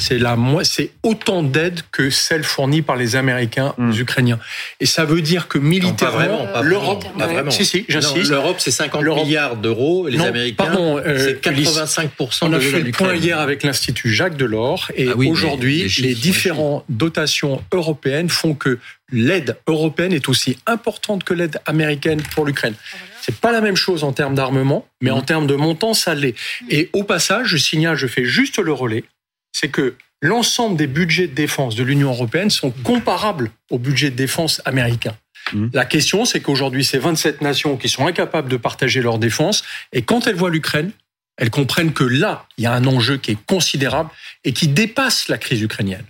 c'est la c'est autant d'aide que celle fournie par les Américains aux hmm. Ukrainiens. Et ça veut dire que militairement, l'Europe, si si, j'insiste. L'Europe c'est 50 milliards d'euros, les Américains euh, c'est 85 On a fait le point hier avec l'Institut Jacques Delors et ah aujourd'hui les, différentes dotations européennes font que l'aide européenne est aussi importante que l'aide américaine pour l'Ukraine. C'est pas la même chose en termes d'armement, mais en hmm. termes de montant, ça l'est. Et au passage, je signale, je fais juste le relais c'est que l'ensemble des budgets de défense de l'Union européenne sont comparables au budget de défense américain. Mmh. La question, c'est qu'aujourd'hui, c'est 27 nations qui sont incapables de partager leur défense, et quand elles voient l'Ukraine, elles comprennent que là, il y a un enjeu qui est considérable et qui dépasse la crise ukrainienne.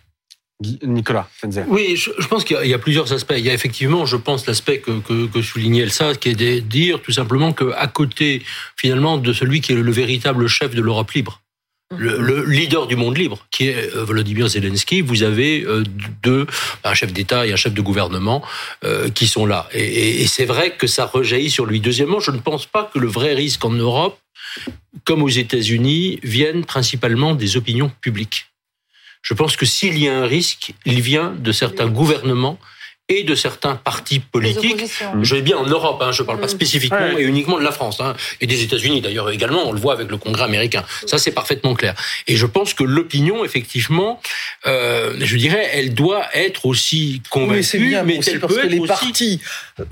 Nicolas Oui, je, pense qu'il y, a plusieurs aspects. Il y a effectivement, je pense, l'aspect que, que, que, soulignait Elsa, qui est de dire tout simplement qu'à côté, finalement, de celui qui est le véritable chef de l'Europe libre, le, leader du monde libre, qui est euh, Volodymyr Zelensky, vous avez euh, deux, un chef d'État et un chef de gouvernement euh, qui sont là. Et, c'est vrai que ça rejaillit sur lui. Deuxièmement, je ne pense pas que le vrai risque en Europe, comme aux États-Unis, vienne principalement des opinions publiques. Je pense que s'il y a un risque, il vient de certains gouvernements et de certains partis politiques. Je vais bien en Europe, hein, je ne parle pas mm. spécifiquement et uniquement de la France, hein, et des États-Unis d'ailleurs également, on le voit avec le Congrès américain. Ça, c'est parfaitement clair. Et je pense que l'opinion, effectivement, euh, je dirais, elle doit être aussi convaincue, oui, bien, mais elle parce peut que les partis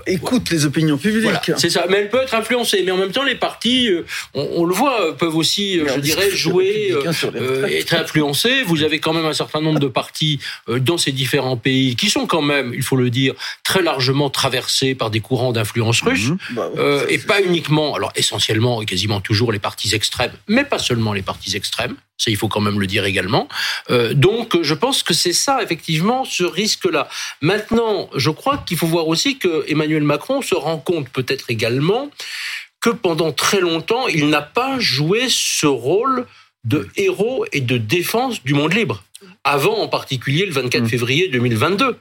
écoutent les opinions publiques. c'est ça, mais elle peut être influencée. Mais en même temps, les partis, euh, on, le voit, peuvent aussi, euh, je dirais, jouer, euh, être influencés. Vous avez quand même un certain nombre de partis dans ces différents pays qui sont quand même, il faut le dire, très largement traversés par des courants d'influence russe, mhm. bah et pas uniquement, alors essentiellement et quasiment toujours les partis extrêmes, mais pas seulement les partis extrêmes. Ça, il faut quand même le dire également. Euh, donc, je pense que c'est ça, effectivement, ce risque-là. Maintenant, je crois qu'il faut voir aussi que Emmanuel Macron se rend compte peut-être également que pendant très longtemps, il n'a pas joué ce rôle de héros et de défense du monde libre. Avant, en particulier, le 24 mmh. février 2022.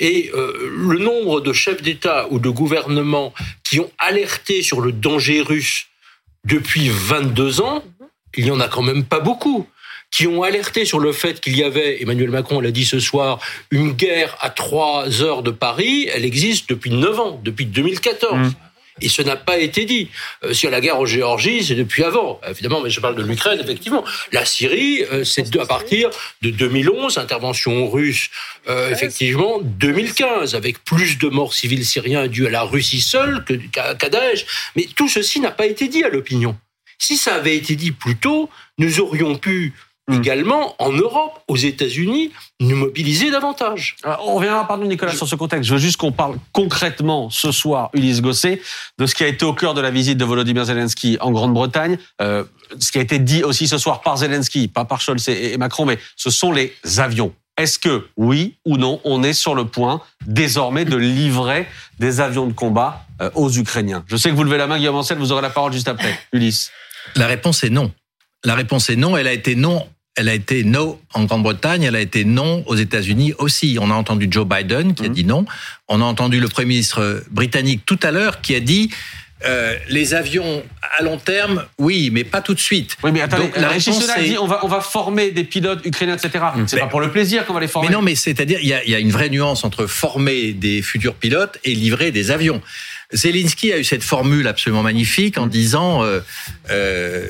Et euh, le nombre de chefs d'État ou de gouvernement qui ont alerté sur le danger russe depuis 22 ans, il n'y en a quand même pas beaucoup qui ont alerté sur le fait qu'il y avait, Emmanuel Macron l'a dit ce soir, une guerre à trois heures de Paris. Elle existe depuis neuf ans, depuis 2014. Et ce n'a pas été dit. Euh, a la guerre en Géorgie, c'est depuis avant. Évidemment, mais je parle de l'Ukraine, effectivement. La Syrie, euh, c'est à partir de 2011, intervention russe, euh, effectivement, 2015, avec plus de morts civils syriens dus à la Russie seule qu'à Daesh. Mais tout ceci n'a pas été dit à l'opinion. Si ça avait été dit plus tôt, nous aurions pu Hmm. également en Europe, aux États-Unis, nous mobiliser davantage. on reviendra, pardon Nicolas, sur ce contexte. Je veux juste qu'on parle concrètement ce soir, Ulysse Gosset, de ce qui a été au cœur de la visite de Volodymyr Zelensky en Grande-Bretagne. Euh, ce qui a été dit aussi ce soir par Zelensky, pas par Scholz et, Macron, mais ce sont les avions. Est-ce que, oui ou non, on est sur le point désormais de livrer des avions de combat euh, aux Ukrainiens? Je sais que vous levez la main, Guillaume Ancel, vous aurez la parole juste après. Ulysse. La réponse est non. La réponse est non. Elle a été non elle a été non en Grande-Bretagne, elle a été non aux États-Unis aussi. On a entendu Joe Biden qui a mhm. dit non. On a entendu le Premier ministre britannique tout à l'heure qui a dit euh, les avions à long terme, oui, mais pas tout de suite. Oui, mais attendez, la réponse dit on va, on va former des pilotes ukrainiens, etc. C'est pas pour le plaisir qu'on va les former. Mais non, mais c'est-à-dire, il y a, y a, une vraie nuance entre former des futurs pilotes et livrer des avions. Zelensky a eu cette formule absolument magnifique en disant euh, euh,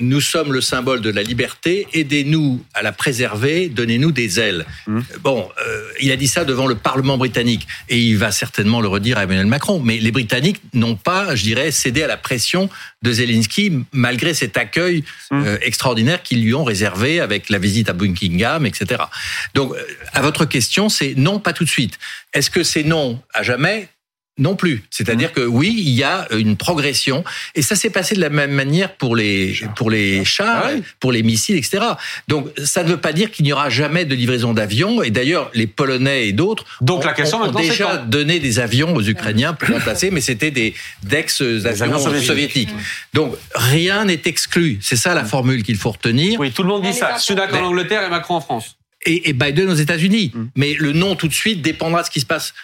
nous sommes le symbole de la liberté, aidez-nous à la préserver, donnez-nous des ailes. Mmh. Bon, euh, il a dit ça devant le Parlement britannique et il va certainement le redire à Emmanuel Macron. Mais les Britanniques n'ont pas, je dirais, cédé à la pression de Zelensky malgré cet accueil mmh. euh, extraordinaire qu'ils lui ont réservé avec la visite à Buckingham, etc. Donc, euh, à votre question, c'est non, pas tout de suite. Est-ce que c'est non? À jamais non plus. C'est-à-dire que oui, il y a une progression et ça s'est passé de la même manière pour les pour les chars, ah pour les missiles, etc. Donc ça ne veut pas dire qu'il n'y aura jamais de livraison d'avions et d'ailleurs les Polonais et d'autres donc la question ont, déjà donné des avions aux Ukrainiens pour remplacer, mais c'était des dex avions soviétiques. Donc rien n'est exclu. C'est ça la formule qu'il faut retenir. Oui, tout le monde dit ça. Sudak en Angleterre et Macron en France et, Biden aux États-Unis. Mm. Mais le nom tout de suite dépendra de ce qui se passe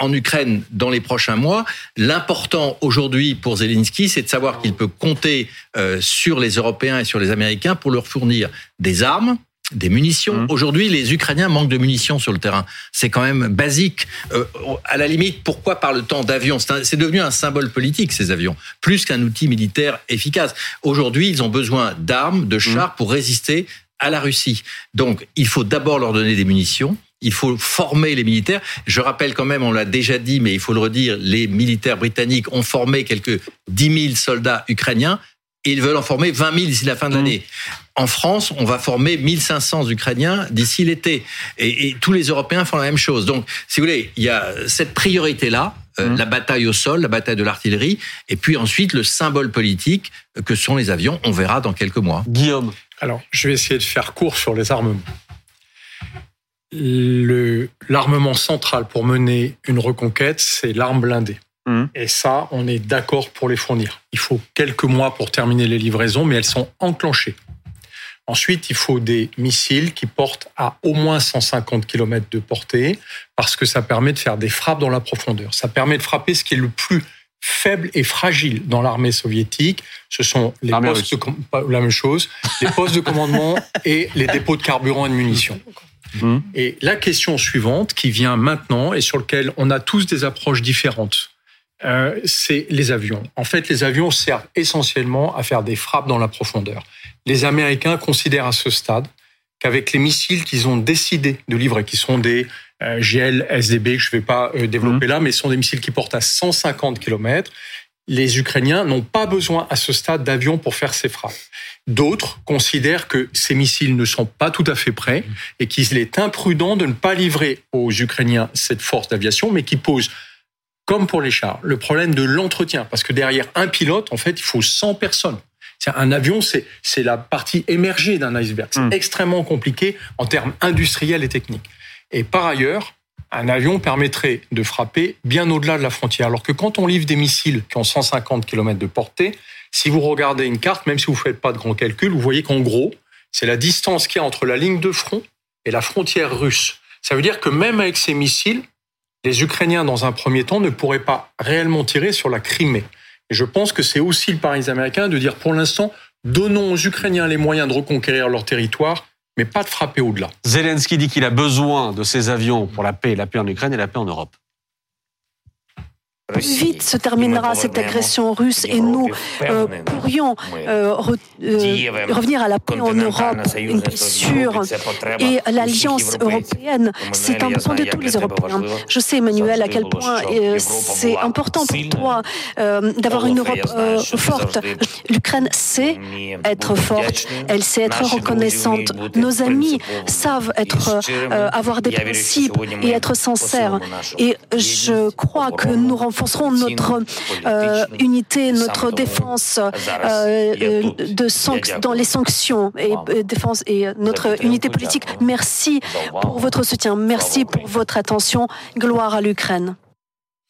en Ukraine dans les prochains mois. L'important aujourd'hui pour Zelensky, c'est de savoir qu'il peut compter euh, sur les Européens et sur les Américains pour leur fournir des armes, des munitions. Mmh. Aujourd'hui, les Ukrainiens manquent de munitions sur le terrain. C'est quand même basique. Euh, à la limite, pourquoi par le temps d'avions C'est devenu un symbole politique, ces avions, plus qu'un outil militaire efficace. Aujourd'hui, ils ont besoin d'armes, de chars mmh. pour résister à la Russie. Donc, il faut d'abord leur donner des munitions il faut former les militaires. Je rappelle quand même, on l'a déjà dit, mais il faut le redire, les militaires britanniques ont formé quelques 10 000 soldats ukrainiens et ils veulent en former 20 000 d'ici la fin de l'année. En France, on va former 1500 Ukrainiens d'ici l'été. Et, tous les Européens font la même chose. Donc, si vous voulez, il y a cette priorité-là, euh, mmh. la bataille au sol, la bataille de l'artillerie, et puis ensuite le symbole politique que sont les avions. On verra dans quelques mois. Guillaume. Alors, je vais essayer de faire court sur les armements l'armement central pour mener une reconquête, c'est l'arme blindée. Mmh. Et ça, on est d'accord pour les fournir. Il faut quelques mois pour terminer les livraisons, mais elles sont enclenchées. Ensuite, il faut des missiles qui portent à au moins 150 km de portée, parce que ça permet de faire des frappes dans la profondeur. Ça permet de frapper ce qui est le plus faible et fragile dans l'armée soviétique. Ce sont les postes de, la même chose, les postes de commandement et les dépôts de carburant et de munitions. Mmh. Et la question suivante qui vient maintenant et sur laquelle on a tous des approches différentes, euh, c'est les avions. En fait, les avions servent essentiellement à faire des frappes dans la profondeur. Les Américains considèrent à ce stade qu'avec les missiles qu'ils ont décidé de livrer, qui sont des euh, GL, SDB, que je ne vais pas euh, développer mmh. là, mais sont des missiles qui portent à 150 km, les Ukrainiens n'ont pas besoin à ce stade d'avions pour faire ces frappes. D'autres considèrent que ces missiles ne sont pas tout à fait prêts et qu'il est imprudent de ne pas livrer aux Ukrainiens cette force d'aviation, mais qui pose, comme pour les chars, le problème de l'entretien. Parce que derrière un pilote, en fait, il faut 100 personnes. Un avion, c'est la partie émergée d'un iceberg. C'est mmh. extrêmement compliqué en termes industriels et techniques. Et par ailleurs, un avion permettrait de frapper bien au-delà de la frontière. Alors que quand on livre des missiles qui ont 150 km de portée, si vous regardez une carte, même si vous ne faites pas de grands calculs, vous voyez qu'en gros, c'est la distance qu'il y a entre la ligne de front et la frontière russe. Ça veut dire que même avec ces missiles, les Ukrainiens, dans un premier temps, ne pourraient pas réellement tirer sur la Crimée. Et je pense que c'est aussi le pari américain de dire, pour l'instant, donnons aux Ukrainiens les moyens de reconquérir leur territoire mais pas de frapper au-delà. Zelensky dit qu'il a besoin de ces avions pour la paix, la paix en Ukraine et la paix en Europe vite se terminera cette agression russe et nous euh, pourrions euh, euh, revenir à la paix en Europe, une paix sûre. Et l'Alliance européenne, c'est important de tous les Européens. Je sais, Emmanuel, à quel point c'est important pour toi d'avoir une Europe forte. L'Ukraine sait être forte, elle sait être reconnaissante. Nos amis savent être, avoir des principes et être sincères. Et je crois que nous renforçons renforcerons notre euh, unité, notre défense euh, euh, de dans les sanctions et défense et notre unité politique. Merci pour votre soutien. Merci pour votre attention. Gloire à l'Ukraine.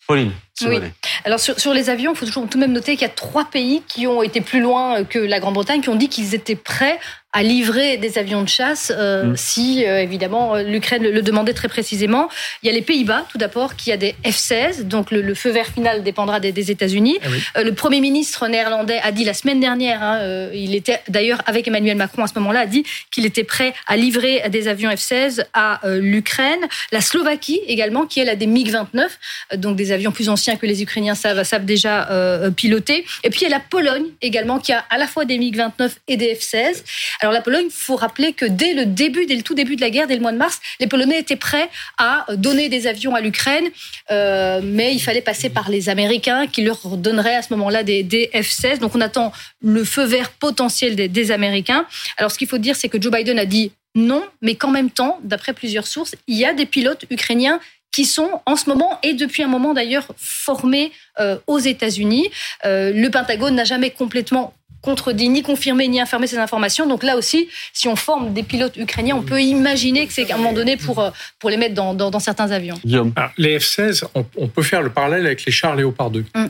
Pauline. Oui. Alors sur, les avions, il faut toujours tout de même noter qu'il y a trois pays qui ont été plus loin que la Grande-Bretagne, qui ont dit qu'ils étaient prêts à livrer des avions de chasse euh, mm. si euh, évidemment l'Ukraine le, demandait très précisément. Il y a les Pays-Bas tout d'abord qui a des F-16, donc le, feu vert final dépendra des, États-Unis. Ah euh, le Premier ministre néerlandais a dit la semaine dernière, hein, il était d'ailleurs avec Emmanuel Macron à ce moment-là, a dit qu'il était prêt à livrer des avions F-16 à l'Ukraine. La Slovaquie également qui elle a des MiG-29, donc des avions plus anciens que les Ukrainiens savent, savent déjà piloter. Et puis il y a la Pologne également qui a à la fois des MiG-29 et des F-16. Alors la Pologne, il faut rappeler que dès le début, dès le tout début de la guerre, dès le mois de mars, les Polonais étaient prêts à donner des avions à l'Ukraine, euh, mais il fallait passer par les Américains qui leur donneraient à ce moment-là des, F-16. Donc on attend le feu vert potentiel des, des Américains. Alors ce qu'il faut dire, c'est que Joe Biden a dit non, mais qu'en même temps, d'après plusieurs sources, il y a des pilotes ukrainiens qui sont en ce moment et depuis un moment d'ailleurs formés euh, aux États-Unis. Euh, le Pentagone n'a jamais complètement contredit, ni confirmé, ni infirmé ces informations. Donc là aussi, si on forme des pilotes ukrainiens, on peut imaginer que c'est qu'à un moment donné pour, euh, pour les mettre dans, dans, certains avions. les F-16, on, peut faire le parallèle avec les chars Léopard 2. Mm.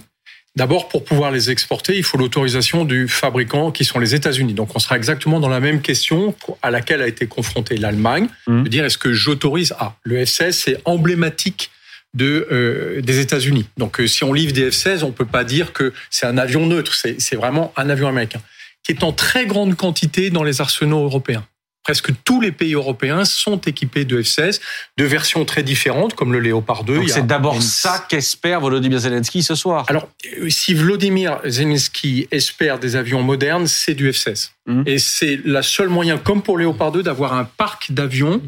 D'abord, pour pouvoir les exporter, il faut l'autorisation du fabricant qui sont les États-Unis. Donc, on sera exactement dans la même question à laquelle a été confrontée l'Allemagne. Mm. De dire, est-ce que j'autorise Ah, le F-16, c'est emblématique de, euh, des États-Unis. Donc, euh, si on livre des F-16, on peut pas dire que c'est un avion neutre. C'est vraiment un avion américain qui est en très grande quantité dans les arsenaux européens. Presque tous les pays européens sont équipés de F-16, de versions très différentes, comme le Léopard 2. C'est d'abord ça qu'espère Volodymyr Zelensky ce soir. Alors, euh, si Volodymyr Zelensky espère des avions modernes, c'est du F-16. Mmh. Et c'est la seule moyen, comme pour Léopard 2, d'avoir un parc d'avions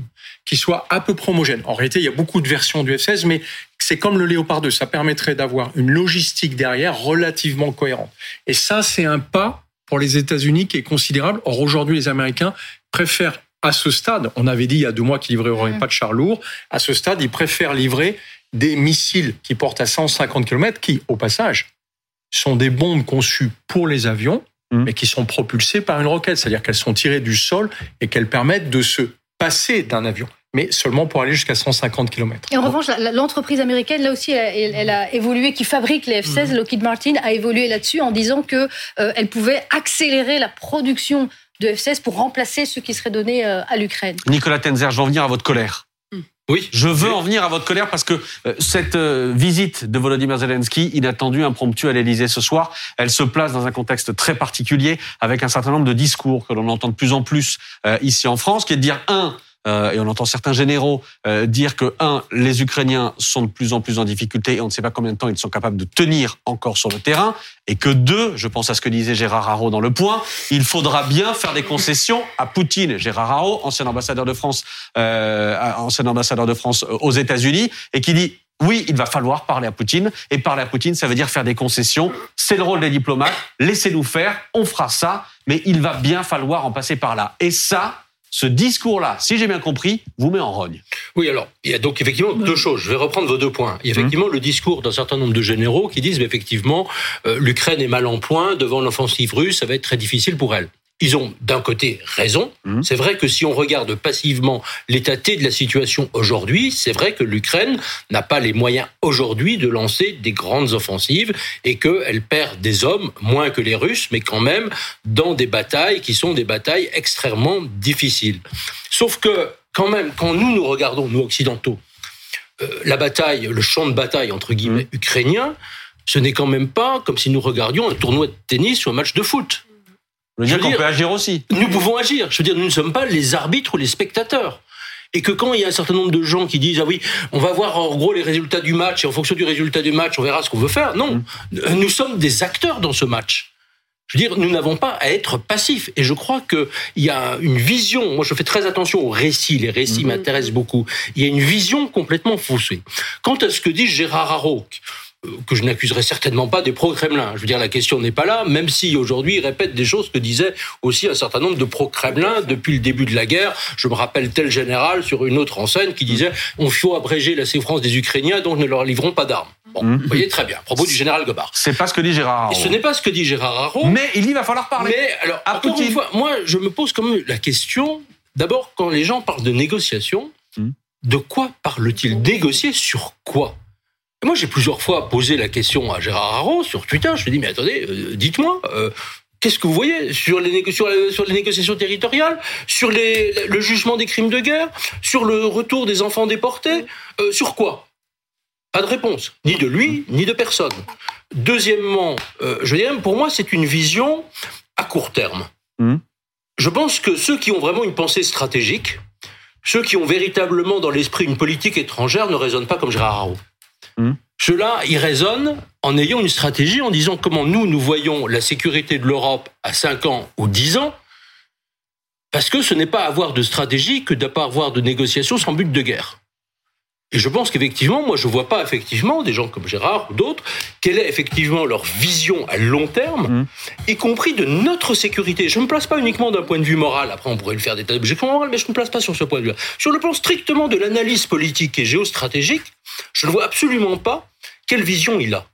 qui soit à peu près homogène. En réalité, il y a beaucoup de versions du F-16, mais c'est comme le Léopard 2, ça permettrait d'avoir une logistique derrière relativement cohérente. Et ça, c'est un pas pour les États-Unis qui est considérable. Or, aujourd'hui, les Américains préfèrent à ce stade, on avait dit il y a deux mois qu'ils livreraient pas de chars lourds, à ce stade, ils préfèrent livrer des missiles qui portent à 150 km, qui, au passage, sont des bombes conçues pour les avions, mmh. mais qui sont propulsées par une roquette, c'est-à-dire qu'elles sont tirées du sol et qu'elles permettent de se passer d'un avion mais seulement pour aller jusqu'à 150 km. Et en revanche, l'entreprise américaine, là aussi, elle, a évolué, qui fabrique les F-16, mhm. Lockheed Martin, a évolué là-dessus en disant qu'elle euh, pouvait accélérer la production de F-16 pour remplacer ceux qui seraient donnés euh, à l'Ukraine. Nicolas Tenzer, je vais en venir à votre colère. Hmm. Oui. Je veux en venir à votre colère parce que euh, cette visite de Volodymyr Zelensky, inattendue, impromptue à l'Elysée ce soir, elle se place dans un contexte très particulier avec un certain nombre de discours que l'on entend de plus en plus ici en France, qui est de dire, un, et on entend certains généraux dire que un, les Ukrainiens sont de plus en plus en difficulté et on ne sait pas combien de temps ils sont capables de tenir encore sur le terrain, et que deux, je pense à ce que disait Gérard Haro dans Le Point, il faudra bien faire des concessions à Poutine. Gérard Haro, ancien ambassadeur de France, ancien ambassadeur de France aux États-Unis, et qui dit oui, il va falloir parler à Poutine. Et parler à Poutine, ça veut dire faire des concessions. C'est le rôle des diplomates. Laissez-nous faire, on fera ça. Mais il va bien falloir en passer par là. Et ça, ce discours-là, si j'ai bien compris, vous met en rogne. Oui, alors, il y a donc effectivement deux choses. Je vais reprendre vos deux points. Il y a effectivement le discours d'un certain nombre de généraux qui disent, effectivement, euh, l'Ukraine est mal en point devant l'offensive russe, ça va être très difficile pour elle. Ils ont d'un côté raison. Mmh. C'est vrai que si on regarde passivement l'état de la situation aujourd'hui, c'est vrai que l'Ukraine n'a pas les moyens aujourd'hui de lancer des grandes offensives et qu'elle perd des hommes, moins que les Russes, mais quand même dans des batailles qui sont des batailles extrêmement difficiles. Sauf que quand même, quand nous nous regardons, nous occidentaux, euh, la bataille, le champ de bataille entre guillemets mmh. ukrainien, ce n'est quand même pas comme si nous regardions un tournoi de tennis ou un match de foot. Je veux dire qu'on peut agir aussi. Nous pouvons agir. Je veux dire, nous ne sommes pas les arbitres ou les spectateurs. Et que quand il y a un certain nombre de gens qui disent ah oui, on va voir en gros les résultats du match et en fonction du résultat du match, on verra ce qu'on veut faire. Non, mmh. nous sommes des acteurs dans ce match. Je veux dire, nous n'avons pas à être passifs. Et je crois qu'il y a une vision, moi je fais très attention aux récits, les récits mmh. m'intéressent beaucoup. Il y a une vision complètement faussée. Quant à ce que dit Gérard Haro, que je n'accuserai certainement pas des pro-Kremlin. Je veux dire, la question n'est pas là, même si aujourd'hui il répète des choses que disaient aussi un certain nombre de pro-Kremlin depuis le début de la guerre. Je me rappelle tel général sur une autre enseigne qui disait on faut abréger la souffrance des Ukrainiens, donc ne leur livrons pas d'armes. Bon, mmh. vous voyez très bien, à propos du général Gobard. C'est pas ce que dit Gérard Haro. Et ce n'est pas ce que dit Gérard Haro. Mais il y va falloir parler. Mais alors, à encore une fois, moi, je me pose quand même la question. D'abord, quand les gens parlent de négociation, mmh. de quoi parle-t-il Négocier sur quoi? Moi, j'ai plusieurs fois posé la question à Gérard Haro sur Twitter. Je lui ai dit, mais attendez, euh, dites-moi, euh, qu'est-ce que vous voyez sur les, sur, sur les négociations territoriales, sur les, le jugement des crimes de guerre, sur le retour des enfants déportés, euh, sur quoi? Pas de réponse, ni de lui, ni de personne. Deuxièmement, je veux pour moi, c'est une vision à court terme. Mmh. Je pense que ceux qui ont vraiment une pensée stratégique, ceux qui ont véritablement dans l'esprit une politique étrangère ne raisonnent pas comme Gérard Haro. Hmm. Cela, il résonne en ayant une stratégie, en disant comment nous, nous voyons la sécurité de l'Europe à 5 ans ou 10 ans, parce que ce n'est pas avoir de stratégie que de pas avoir de négociations sans but de guerre. Et je pense qu'effectivement, moi, je vois pas effectivement des gens comme Gérard ou d'autres, quelle est effectivement leur vision à long terme, mmh. y compris de notre sécurité. Je ne me place pas uniquement d'un point de vue moral. Après, on pourrait le faire des tas d'objections morales, mais je ne me place pas sur ce point de vue. Sur le plan strictement de l'analyse politique et géostratégique, je ne vois absolument pas quelle vision il a.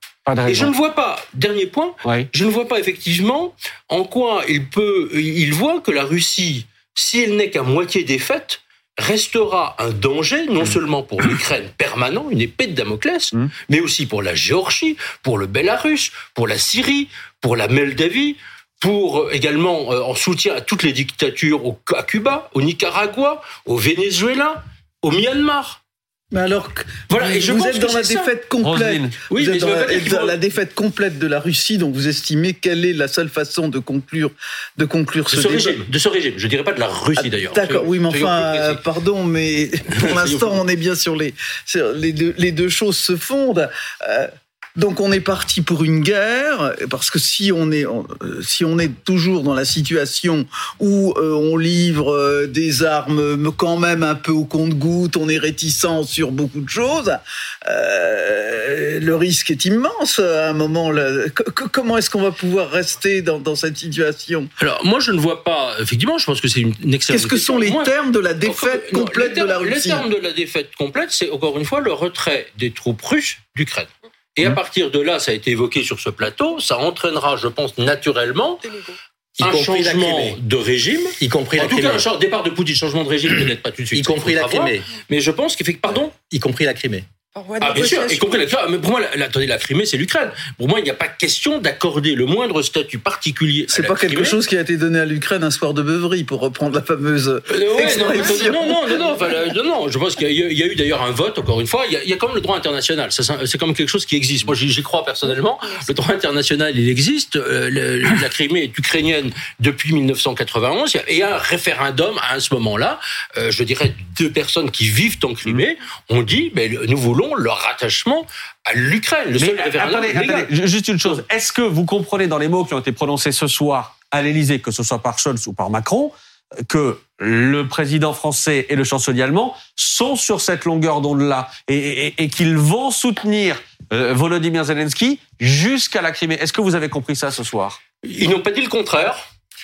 Et je ne vois pas, dernier point, je ne vois pas effectivement en quoi il peut, il voit que la Russie, si elle n'est qu'à moitié défaite, restera un danger non mm. seulement pour l'Ukraine permanent, une épée de Damoclès, mm. mais aussi pour la Géorgie, pour le Bélarus, pour la Syrie, pour la Moldavie, pour euh, également euh, en soutien à toutes les dictatures à Cuba, au Nicaragua, au Venezuela, au Myanmar. Mais alors, voilà, et je vous êtes dans la défaite complète. Oui, vous êtes dans, la, défaite complète de la Russie, donc vous estimez quelle est la seule façon de conclure, de conclure de ce, régime. De ce régime, je dirais pas de la Russie ah, d'ailleurs. D'accord, oui, mais enfin, pardon, mais pour l'instant, on est bien sur les, les, deux, les deux choses se fondent. Euh, donc on est parti pour une guerre parce que si on est euh, si on est toujours dans la situation où euh, on livre euh, des armes quand même un peu au compte-goutte, on est réticent sur beaucoup de choses, le risque est immense à un moment. Là. Comment est-ce qu'on va pouvoir rester dans, cette situation? Alors moi je ne vois pas. Effectivement, je pense que c'est une excellente. Qu'est-ce que sont les termes de la défaite complète de la Russie Les termes de la défaite complète, c'est encore une fois le retrait des troupes russes d'Ukraine. Et à mmh. partir de là, ça a été évoqué sur ce plateau, ça entraînera, je pense, naturellement un changement de régime, y compris en la tout cas un départ de Poutine, changement de régime peut-être pas tout de suite, y compris la Crimée. mais je pense qu'il fait pardon, y compris la Crimée. Ah, bien sûr, y compris la, mais pour moi, la, attendez, la Crimée, c'est l'Ukraine. Pour moi, il n'y a pas question d'accorder le moindre statut particulier. C'est pas quelque chose qui a été donné à l'Ukraine un soir de beuverie, pour reprendre la fameuse. Euh, non, non, non, non, non, Je pense qu'il y, a eu d'ailleurs un vote, encore une fois. Il y, a, il y a quand même le droit international. C'est quand même quelque chose qui existe. Moi, j'y crois personnellement. Le droit international, il existe. Euh, la Crimée est ukrainienne depuis 1991. Et un référendum à ce moment-là. Euh, je dirais deux personnes qui vivent en Crimée ont dit, mais nous voulons leur rattachement à l'Ukraine. Le seul attendez, attendez, juste une chose. Est-ce que vous comprenez dans les mots qui ont été prononcés ce soir à l'Élysée, que ce soit par Scholz ou par Macron, que le président français et le chancelier allemand sont sur cette longueur d'onde-là et, qu'ils vont soutenir euh, Volodymyr Zelensky jusqu'à la Crimée? Est-ce que vous avez compris ça ce soir? Ils n'ont pas dit le contraire.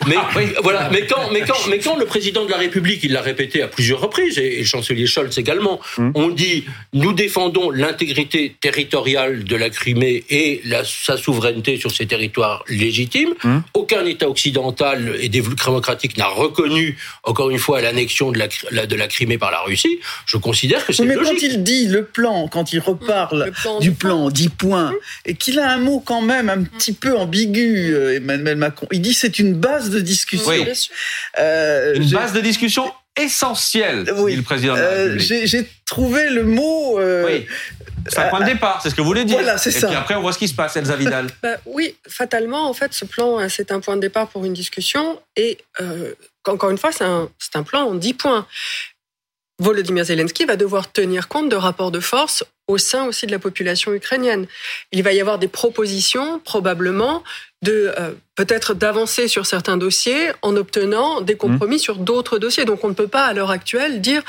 Mais ah, voilà, mais quand, mais quand, mais quand le président de la République, il l'a répété à plusieurs reprises, et, le chancelier Scholz également, hum. on dit nous défendons l'intégrité territoriale de la Crimée et la, sa souveraineté sur ses territoires légitimes. Hum. Aucun État occidental et démocratique n'a reconnu, encore une fois, l'annexion de la, de la Crimée par la Russie. Je considère que c'est Mais quand il dit le plan, quand il reparle du plan, 10 points, hum. et qu'il a un mot quand même un petit peu ambigu, euh, Emmanuel Macron, il dit c'est une base de discussion. Euh, une base de discussion essentielle, dit le président de la euh, République. J'ai trouvé le mot. Euh, oui. C'est un point de départ, c'est ce que vous voulez dire. Voilà, c'est ça. Et puis après, on voit ce qui se passe, Elsa Vidal. Bah, oui, fatalement, en fait, ce plan, c'est un point de départ pour une discussion. Et encore une fois, c'est un, un, plan en 10 points. Volodymyr Zelensky va devoir tenir compte de rapports de force au sein aussi de la population ukrainienne. Il va y avoir des propositions, probablement, de euh, peut-être d'avancer sur certains dossiers en obtenant des compromis mmh. sur d'autres dossiers. Donc on ne peut pas à l'heure actuelle dire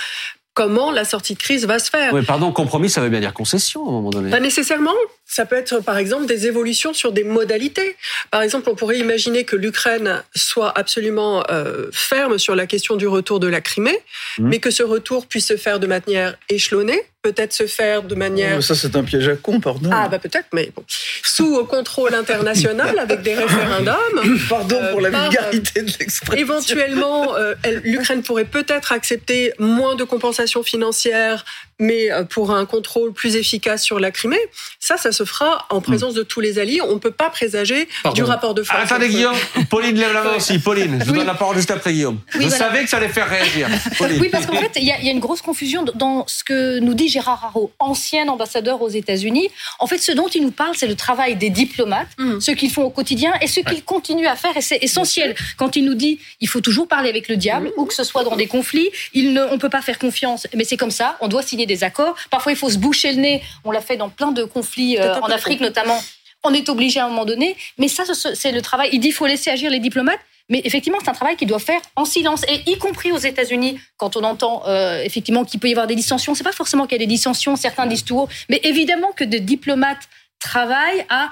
comment la sortie de crise va se faire. Oui, pardon, compromis, ça veut bien dire concession à un moment donné. Pas nécessairement. Ça peut être, par exemple, des évolutions sur des modalités. Par exemple, on pourrait imaginer que l'Ukraine soit absolument euh, ferme sur la question du retour de la Crimée, mmh. mais que ce retour puisse se faire de manière échelonnée, peut-être se faire de manière... ça, c'est un piège à con, pardon. Ah, bah peut-être, mais bon. Sous contrôle international, avec des référendums. Pardon pour la euh, vulgarité de l'expression. Éventuellement, euh, l'Ukraine pourrait peut-être accepter moins de compensation financière mais euh, pour un contrôle plus efficace sur la Crimée. Ça, ça se fera en présence de tous les alliés. On ne peut pas présager du rapport de force. attendez, Guillaume. Pauline lève la main aussi. Pauline, je vous donne la parole juste après Guillaume. je savais que ça allait faire réagir. Oui, parce qu'en fait, il y, a une grosse confusion dans ce que nous dit Gérard Haro, ancien ambassadeur aux États-Unis. En fait, ce dont il nous parle, c'est le travail des diplomates, mm. ce qu'ils font au quotidien et ce qu'ils continuent à faire. Et c'est essentiel. Quand il nous dit il faut toujours parler avec le diable, mm. ou que ce soit dans des conflits, il ne, on ne peut pas faire confiance. Mais c'est comme ça, on doit signer des accords. Parfois, il faut se boucher le nez. On l'a fait dans plein de conflits euh, en Afrique notamment. On est obligé à un moment donné. Mais ça, c'est le travail. Il dit qu'il faut laisser agir les diplomates. Mais effectivement, c'est un travail qu'il doit faire en silence, et y compris aux États-Unis, quand on entend euh, effectivement qu'il peut y avoir des dissensions. C'est pas forcément qu'il y a des dissensions, certains disent tout haut, mais évidemment que des diplomates travaillent à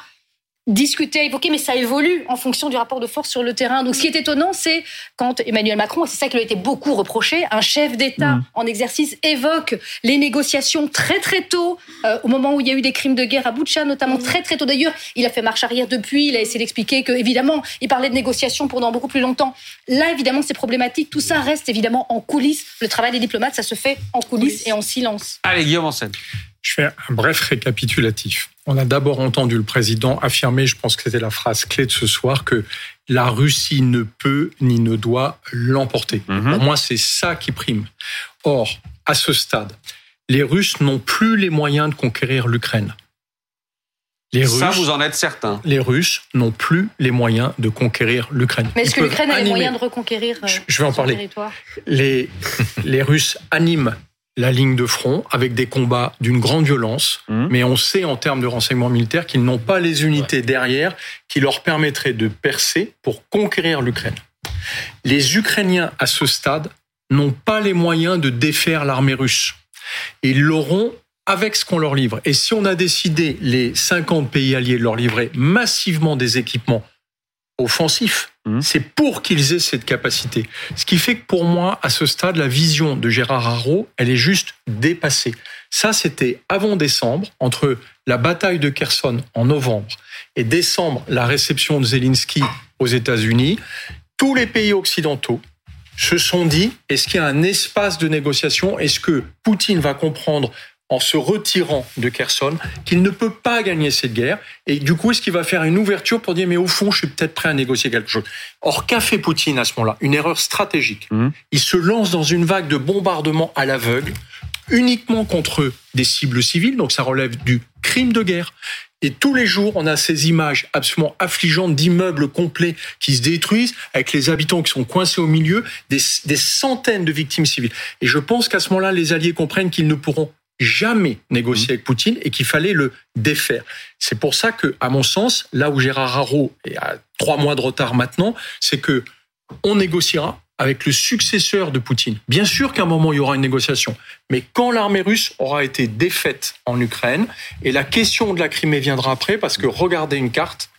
discuter, évoquer, mais ça évolue en fonction du rapport de force sur le terrain. Donc, ce qui est étonnant, c'est quand Emmanuel Macron, et c'est ça qui lui a été beaucoup reproché, un chef d'État mm. en exercice évoque les négociations très très tôt, euh, au moment où il y a eu des crimes de guerre à Boutcha, notamment très très tôt. D'ailleurs, il a fait marche arrière depuis. Il a essayé d'expliquer que, évidemment, il parlait de négociations pendant beaucoup plus longtemps. Là, évidemment, c'est problématique. Tout ça reste évidemment en coulisses. Le travail des diplomates, ça se fait en coulisses et en silence. Allez, Guillaume scène. Je fais un bref récapitulatif. On a d'abord entendu le président affirmer, je pense que c'était la phrase clé de ce soir, que la Russie ne peut ni ne doit l'emporter. Mhm. Pour moi, c'est ça qui prime. Or, à ce stade, les Russes n'ont plus les moyens de conquérir l'Ukraine. Les ça, vous en êtes certain. Les Russes n'ont plus les moyens de conquérir l'Ukraine. Mais est-ce que l'Ukraine a les moyens de reconquérir je, je vais en parler. Les, les Russes animent la ligne de front avec des combats d'une grande violence, mmh. mais on sait en termes de renseignement militaire qu'ils n'ont pas les unités derrière qui leur permettraient de percer pour conquérir l'Ukraine. Les Ukrainiens, à ce stade, n'ont pas les moyens de défaire l'armée russe. Ils l'auront avec ce qu'on leur livre. Et si on a décidé, les 50 pays alliés, de leur livrer massivement des équipements offensifs, Mmh. C'est pour qu'ils aient cette capacité. Ce qui fait que pour moi, à ce stade, la vision de Gérard Haro, elle est juste dépassée. Ça, c'était avant décembre, entre la bataille de Kherson en novembre et décembre, la réception de Zelensky aux États-Unis. Tous les pays occidentaux se sont dit, est-ce qu'il y a un espace de négociation? Est-ce que Poutine va comprendre en se retirant de Kherson qu'il ne peut pas gagner cette guerre. Et du coup, est-ce qu'il va faire une ouverture pour dire, mais au fond, je suis peut-être prêt à négocier quelque chose? Or, qu'a fait Poutine à ce moment-là? Une erreur stratégique. Mmh. Il se lance dans une vague de bombardements à l'aveugle, uniquement contre des cibles civiles, donc ça relève du crime de guerre. Et tous les jours, on a ces images absolument affligeantes d'immeubles complets qui se détruisent, avec les habitants qui sont coincés au milieu, des, des centaines de victimes civiles. Et je pense qu'à ce moment-là, les Alliés comprennent qu'ils ne pourront jamais négocier mmh. avec Poutine et qu'il fallait le défaire. C'est pour ça que, à mon sens, là où Gérard Haro est à trois mois de retard maintenant, c'est que on négociera avec le successeur de Poutine. Bien sûr qu'à un moment, il y aura une négociation. Mais quand l'armée russe aura été défaite en Ukraine, et la question de la Crimée viendra après, parce que regardez une carte,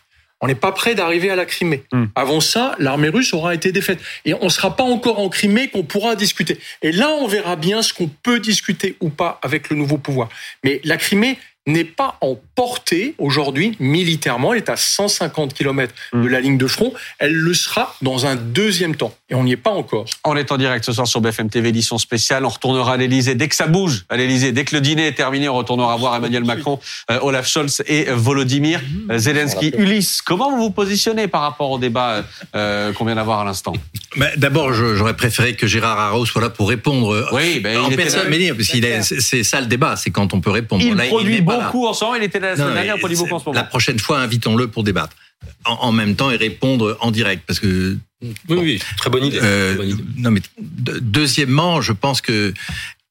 on n'est pas prêt d'arriver à la Crimée. Hmm. Avant ça, l'armée russe aura été défaite. Et on ne sera pas encore en Crimée qu'on pourra discuter. Et là, on verra bien ce qu'on peut discuter ou pas avec le nouveau pouvoir. Mais la Crimée, n'est pas en portée aujourd'hui militairement. Elle est à 150 km de mm. la ligne de front. Elle le sera dans un deuxième temps. Et on n'y est pas encore. On est en direct ce soir sur BFM TV, édition spéciale. On retournera à l'Elysée dès que ça bouge à l'Elysée. Dès que le dîner est terminé, on retournera voir Emmanuel Macron, euh, Olaf Scholz et Volodymyr mm. Zelensky. Ulysse, comment vous vous positionnez par rapport au débat euh, qu'on vient d'avoir à l'instant? D'abord, j'aurais préféré que Gérard Haro soit là pour répondre. Oui, ben, en il personne, mais c'est ça le débat, c'est quand on peut répondre. Il produit beaucoup en ce moment. Il était la semaine dernière, produit beaucoup en ce moment. La prochaine fois, invitons-le pour débattre. En, même temps et répondre en direct, parce que oui, oui, très bonne idée. Euh, bonne idée. Non, mais deuxièmement, je pense que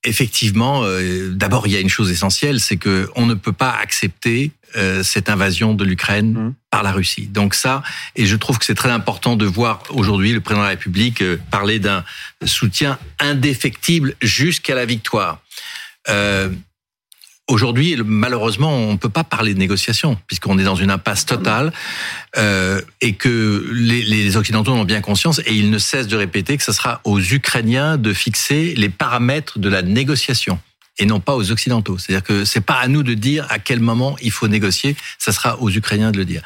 effectivement, euh, d'abord, il y a une chose essentielle, c'est que on ne peut pas accepter euh, cette invasion de l'Ukraine mmh. par la Russie. Donc ça, et je trouve que c'est très important de voir aujourd'hui le président de la République euh, parler d'un soutien indéfectible jusqu'à la victoire. Aujourd'hui, malheureusement, on ne peut pas parler de négociation puisqu'on est dans une impasse totale euh, et que les, les, Occidentaux en ont bien conscience et ils ne cessent de répéter que ce sera aux Ukrainiens de fixer les paramètres de la négociation et non pas aux Occidentaux. C'est-à-dire que c'est pas à nous de dire à quel moment il faut négocier, ça sera aux Ukrainiens de le dire.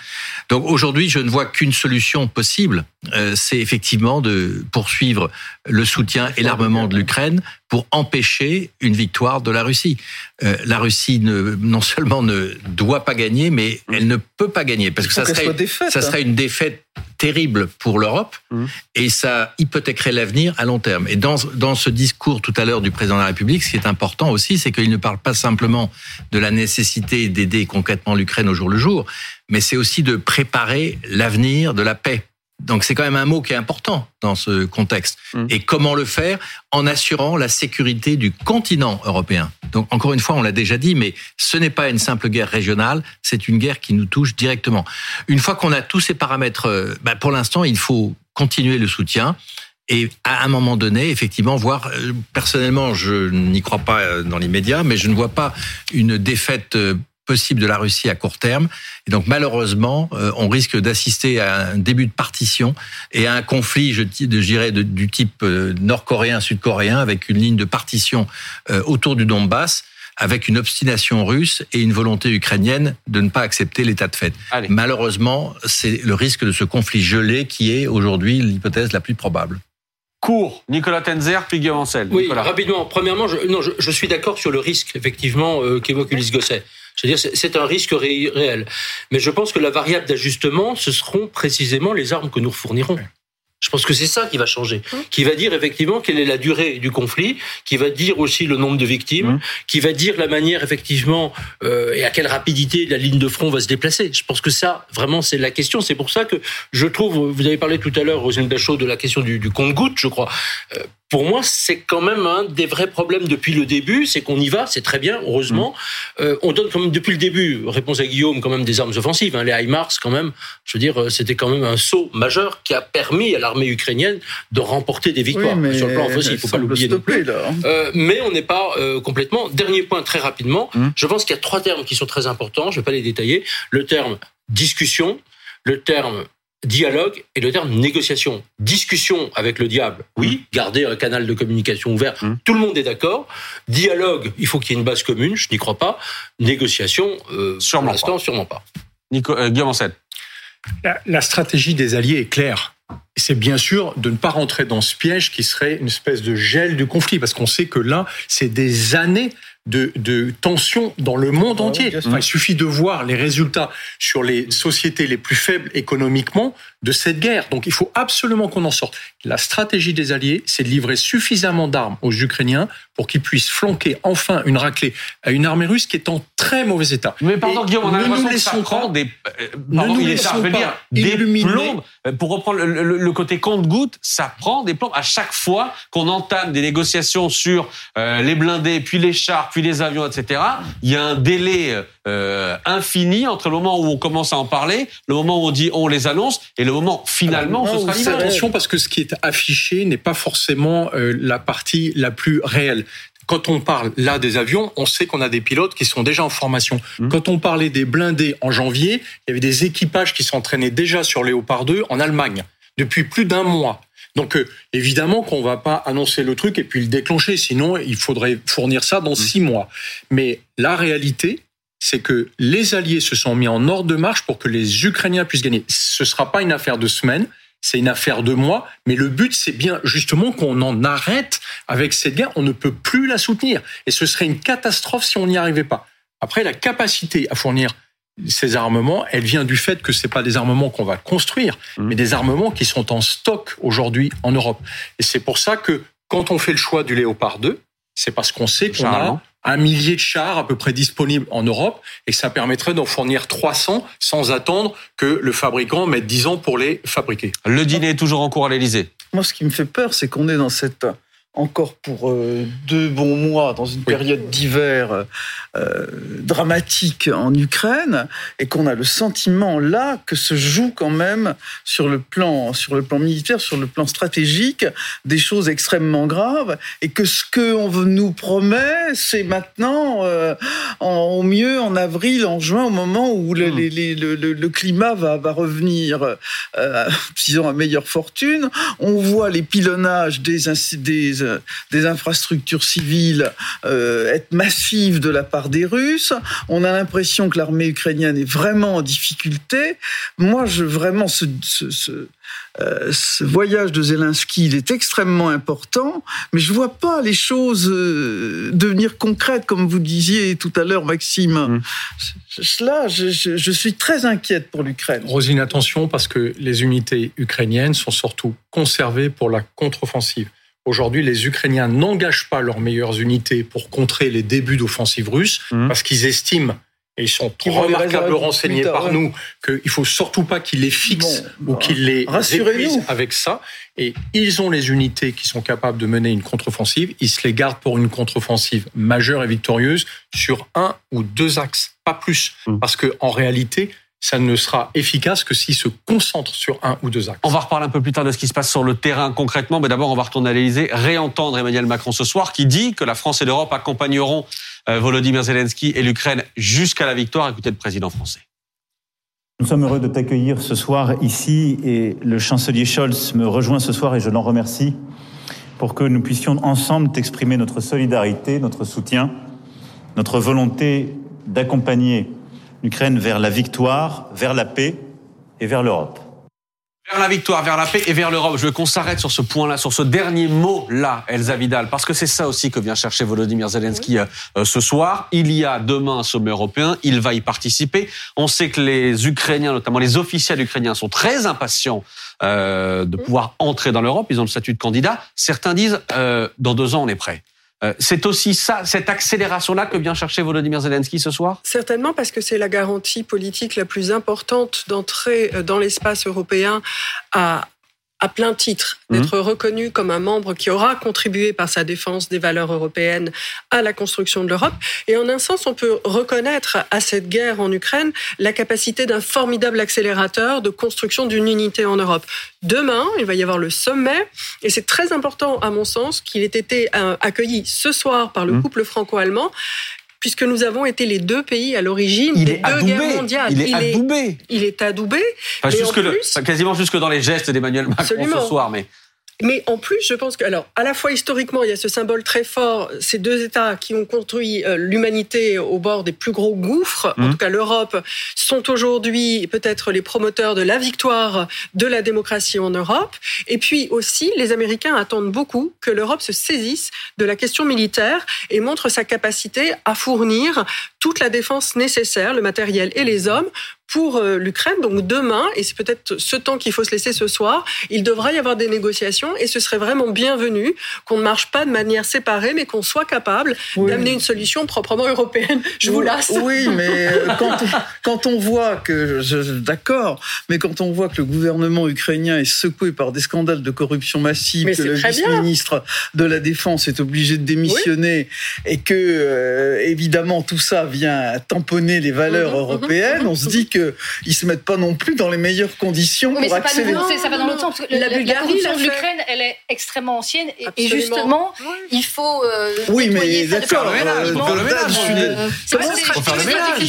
Donc aujourd'hui, je ne vois qu'une solution possible, euh, c'est effectivement de poursuivre le soutien et l'armement de l'Ukraine pour empêcher une victoire de la Russie. Euh, la Russie ne, non seulement ne doit pas gagner, mais elle ne peut pas gagner parce que ça serait, ça serait hein. une défaite terrible pour l'Europe mmh. et ça hypothéquerait l'avenir à long terme. Et dans, dans ce discours tout à l'heure du président de la République, ce qui est important aussi, c'est qu'il ne parle pas simplement de la nécessité d'aider concrètement l'Ukraine au jour le jour, mais c'est aussi de préparer l'avenir de la paix. Donc c'est quand même un mot qui est important dans ce contexte. Mmh. Et comment le faire En assurant la sécurité du continent européen? Donc encore une fois, on l'a déjà dit, mais ce n'est pas une simple guerre régionale, c'est une guerre qui nous touche directement. Une fois qu'on a tous ces paramètres, euh, bah, pour l'instant, il faut continuer le soutien. Et à un moment donné, effectivement, voir, euh, personnellement, je n'y crois pas euh, dans l'immédiat, mais je ne vois pas une défaite possible de la Russie à court terme. Et donc malheureusement, euh, on risque d'assister à un début de partition et à un conflit, je, dirais, du type euh, nord-coréen, sud-coréen, avec une ligne de partition euh, autour du Donbass avec une obstination russe et une volonté ukrainienne de ne pas accepter l'état de fait. Malheureusement, c'est le risque de ce conflit gelé qui est aujourd'hui l'hypothèse la plus probable. Court, Nicolas Tenzer, puis Guillaume Oui, rapidement. Premièrement, je, non, je, suis d'accord sur le risque, effectivement, qu'évoque Ulysse Gosset. Je veux dire, c'est un risque réel. Mais je pense que la variable d'ajustement, ce seront précisément les armes que nous fournirons. Je pense que c'est ça qui va changer, mmh. qui va dire effectivement quelle est la durée du conflit, qui va dire aussi le nombre de victimes, mmh. qui va dire la manière effectivement euh, et à quelle rapidité la ligne de front va se déplacer. Je pense que ça, vraiment, c'est la question. C'est pour ça que je trouve, vous avez parlé tout à l'heure, Rosine Dachau, de la question du, du compte-goutte, je crois. Euh, pour moi, c'est quand même un des vrais problèmes depuis le début, c'est qu'on y va, c'est très bien, heureusement. Mm. Euh, on donne quand même depuis le début, réponse à Guillaume, quand même des armes offensives. Hein, les HIMARS, quand même, je veux dire, euh, c'était quand même un saut majeur qui a permis à l'armée ukrainienne de remporter des victoires sur le plan offensif. Il faut pas l'oublier non plus. Hein. Euh, mais on n'est pas euh, complètement. Dernier point très rapidement. Mm. Je pense qu'il y a trois termes qui sont très importants. Je vais pas les détailler. Le terme discussion, le terme dialogue et le terme négociation. Discussion avec le diable, oui, garder un canal de communication ouvert, hum. tout le monde est d'accord. Dialogue, il faut qu'il y ait une base commune, je n'y crois pas. Négociation, euh, sûrement pour l'instant, sûrement pas. Nico, euh, Guillaume la, la stratégie des alliés est claire. C'est bien sûr de ne pas rentrer dans ce piège qui serait une espèce de gel du conflit, parce qu'on sait que là, c'est des années de, de tensions dans le monde Ah entier. Enfin, il suffit de voir les résultats sur les sociétés les plus faibles économiquement de cette guerre. Donc il faut absolument qu'on en sorte. La stratégie des Alliés, c'est de livrer suffisamment d'armes aux Ukrainiens pour qu'ils puissent flanquer enfin une raclée à une armée russe qui est en très mauvais état. Mais pardon, Et Guillaume, on a l'impression que ça prend pas- des. euh, Ne pardon, nous il est dire, des plombes. Euh, Pour reprendre le, le- le côté compte-goutte, ça prend des plombes à chaque fois qu'on entame des négociations sur euh, les blindés, puis les chars, puis les avions, etc. Il y a un délai euh, infini entre le moment où on commence à en parler, le moment où on dit on les annonce, et le moment finalement où ce sera attention parce que ce qui est affiché n'est pas forcément euh, la partie la plus réelle. Quand on parle là des avions, on sait qu'on a des pilotes qui sont déjà en formation. Mmh. Quand on parlait des blindés en janvier, il y avait des équipages qui s'entraînaient déjà sur Léopard 2 en Allemagne depuis plus d'un mois. Donc euh, évidemment qu'on va pas annoncer le truc et puis le déclencher, sinon il faudrait fournir ça dans six mois. Mais la réalité, c'est que les Alliés se sont mis en ordre de marche pour que les Ukrainiens puissent gagner. Ce sera pas une affaire de semaines, c'est une affaire de mois, mais le but, c'est bien justement qu'on en arrête avec cette guerre. On ne peut plus la soutenir. Et ce serait une catastrophe si on n'y arrivait pas. Après, la capacité à fournir ces armements, elle vient du fait que c'est pas des armements qu'on va construire, mais des armements qui sont en stock aujourd'hui en Europe. Et c'est pour ça que quand on fait le choix du Léopard 2, c'est parce qu'on sait qu'on a. un millier de chars à peu près disponibles en Europe et ça permettrait d'en fournir 300 sans attendre que le fabricant mette 10 ans pour les fabriquer. Le dîner est toujours en cours à l'Elysée. Moi, ce qui me fait peur, c'est qu'on est dans cette encore pour euh, deux bons mois dans une période d'hiver euh, dramatique en Ukraine et qu'on a le sentiment là que se joue quand même sur le plan sur le plan militaire, sur le plan stratégique, des choses extrêmement graves. Et que ce qu'on nous promet, c'est maintenant euh, en- au mieux en avril, en juin, au moment où le, les- les- le, le- le climat va, va revenir, euh, disons, à meilleure fortune. On voit les pilonnages des, des, des infrastructures civiles euh, être massifs de la part des Russes. On a l'impression que l'armée ukrainienne est vraiment en difficulté. Moi, je vraiment ce, ce, ce, euh, ce voyage de Zelensky, il est extrêmement important, mais je vois pas les choses euh, devenir concrètes, comme vous disiez tout à l'heure, Maxime. Cela, je, je- je suis très inquiète pour l'Ukraine. Rosine, attention parce que les unités ukrainiennes sont surtout conservées pour la contre-offensive. Aujourd'hui, les Ukrainiens n'engagent pas leurs meilleures unités pour contrer les débuts d'offensive russe parce qu'ils estiment et ils sont Qu'ils vont les remarquablement réserver renseignés par ouais. nous qu'il faut surtout pas qu'ils les fixent Bon, ou qu'ils les épuisent avec ça. Et ils ont les unités qui sont capables de mener une contre-offensive. Ils se les gardent pour une contre-offensive majeure et victorieuse sur un ou deux axes, pas plus, parce que en réalité, ça ne sera efficace que s'ils se concentrent sur un ou deux axes. On va reparler un peu plus tard de ce qui se passe sur le terrain concrètement, mais d'abord on va retourner à l'Elysée, réentendre Emmanuel Macron ce soir qui dit que la France et l'Europe accompagneront euh, Volodymyr Zelensky et l'Ukraine jusqu'à la victoire. Écoutez le président français. Nous sommes heureux de t'accueillir ce soir ici et le chancelier Scholz me rejoint ce soir et je l'en remercie pour que nous puissions ensemble t'exprimer notre solidarité, notre soutien, notre volonté d'accompagner l'Ukraine vers la victoire, vers la paix et vers l'Europe. Vers la victoire, vers la paix et vers l'Europe. Je veux qu'on s'arrête sur ce point-là, sur ce dernier mot-là, Elsa Vidal, parce que c'est ça aussi que vient chercher Volodymyr Zelensky euh, ce soir. Il y a demain un sommet européen, il va y participer. On sait que les Ukrainiens, notamment les officiels ukrainiens, sont très impatients euh, de pouvoir entrer dans l'Europe. Ils ont le statut de candidat. Certains disent, euh, dans deux ans, on est prêt. Euh, c'est aussi ça, cette accélération-là que vient chercher Volodymyr Zelensky ce soir? Certainement parce que c'est la garantie politique la plus importante d'entrer euh, dans l'espace européen à, à plein titre, d'être reconnu comme un membre qui aura contribué par sa défense des valeurs européennes à la construction de l'Europe. Et en un sens, on peut reconnaître à cette guerre en Ukraine la capacité d'un formidable accélérateur de construction d'une unité en Europe. Demain, il va y avoir le sommet, et c'est très important, à mon sens, qu'il ait été euh, accueilli ce soir par le Mmh. couple franco-allemand, puisque nous avons été les deux pays à l'origine des deux adoubé. guerres mondiales. Il est adoubé. Il est adoubé. Enfin, jusque en le- plus, enfin, quasiment jusque dans les gestes d'Emmanuel Macron Absolument. ce soir, mais Mais en plus, je pense que, alors, à la fois historiquement, il y a ce symbole très fort, ces deux États qui ont construit euh, l'humanité au bord des plus gros gouffres, en Mhm. tout cas l'Europe, sont aujourd'hui peut-être les promoteurs de la victoire de la démocratie en Europe. Et puis aussi, les Américains attendent beaucoup que l'Europe se saisisse de la question militaire et montre sa capacité à fournir toute la défense nécessaire, le matériel et les hommes pour euh, l'Ukraine. Donc demain, et c'est peut-être ce temps qu'il faut se laisser ce soir, il devra y avoir des négociations et ce serait vraiment bienvenu qu'on ne marche pas de manière séparée, mais qu'on soit capable Oui. d'amener une solution proprement européenne. Je vous Oui, lasse. Oui, mais euh, quand on, quand on voit que, je- je- d'accord, mais quand on voit que le gouvernement ukrainien est secoué par des scandales de corruption massive, Mais que le vice-ministre de la Défense est obligé de démissionner et que, euh, évidemment, tout ça vient tamponner les valeurs Mhm, mhm, européennes, on se dit que ils se mettent pas non plus dans les meilleures conditions Oui, mais pour c'est pas ça va dans l'autre sens. Parce que La la, la Bulgarie l'a de fait. l'Ukraine, elle est extrêmement ancienne. Et, et justement, Oui. il faut. euh, Oui, mais d'accord, longtemps. euh,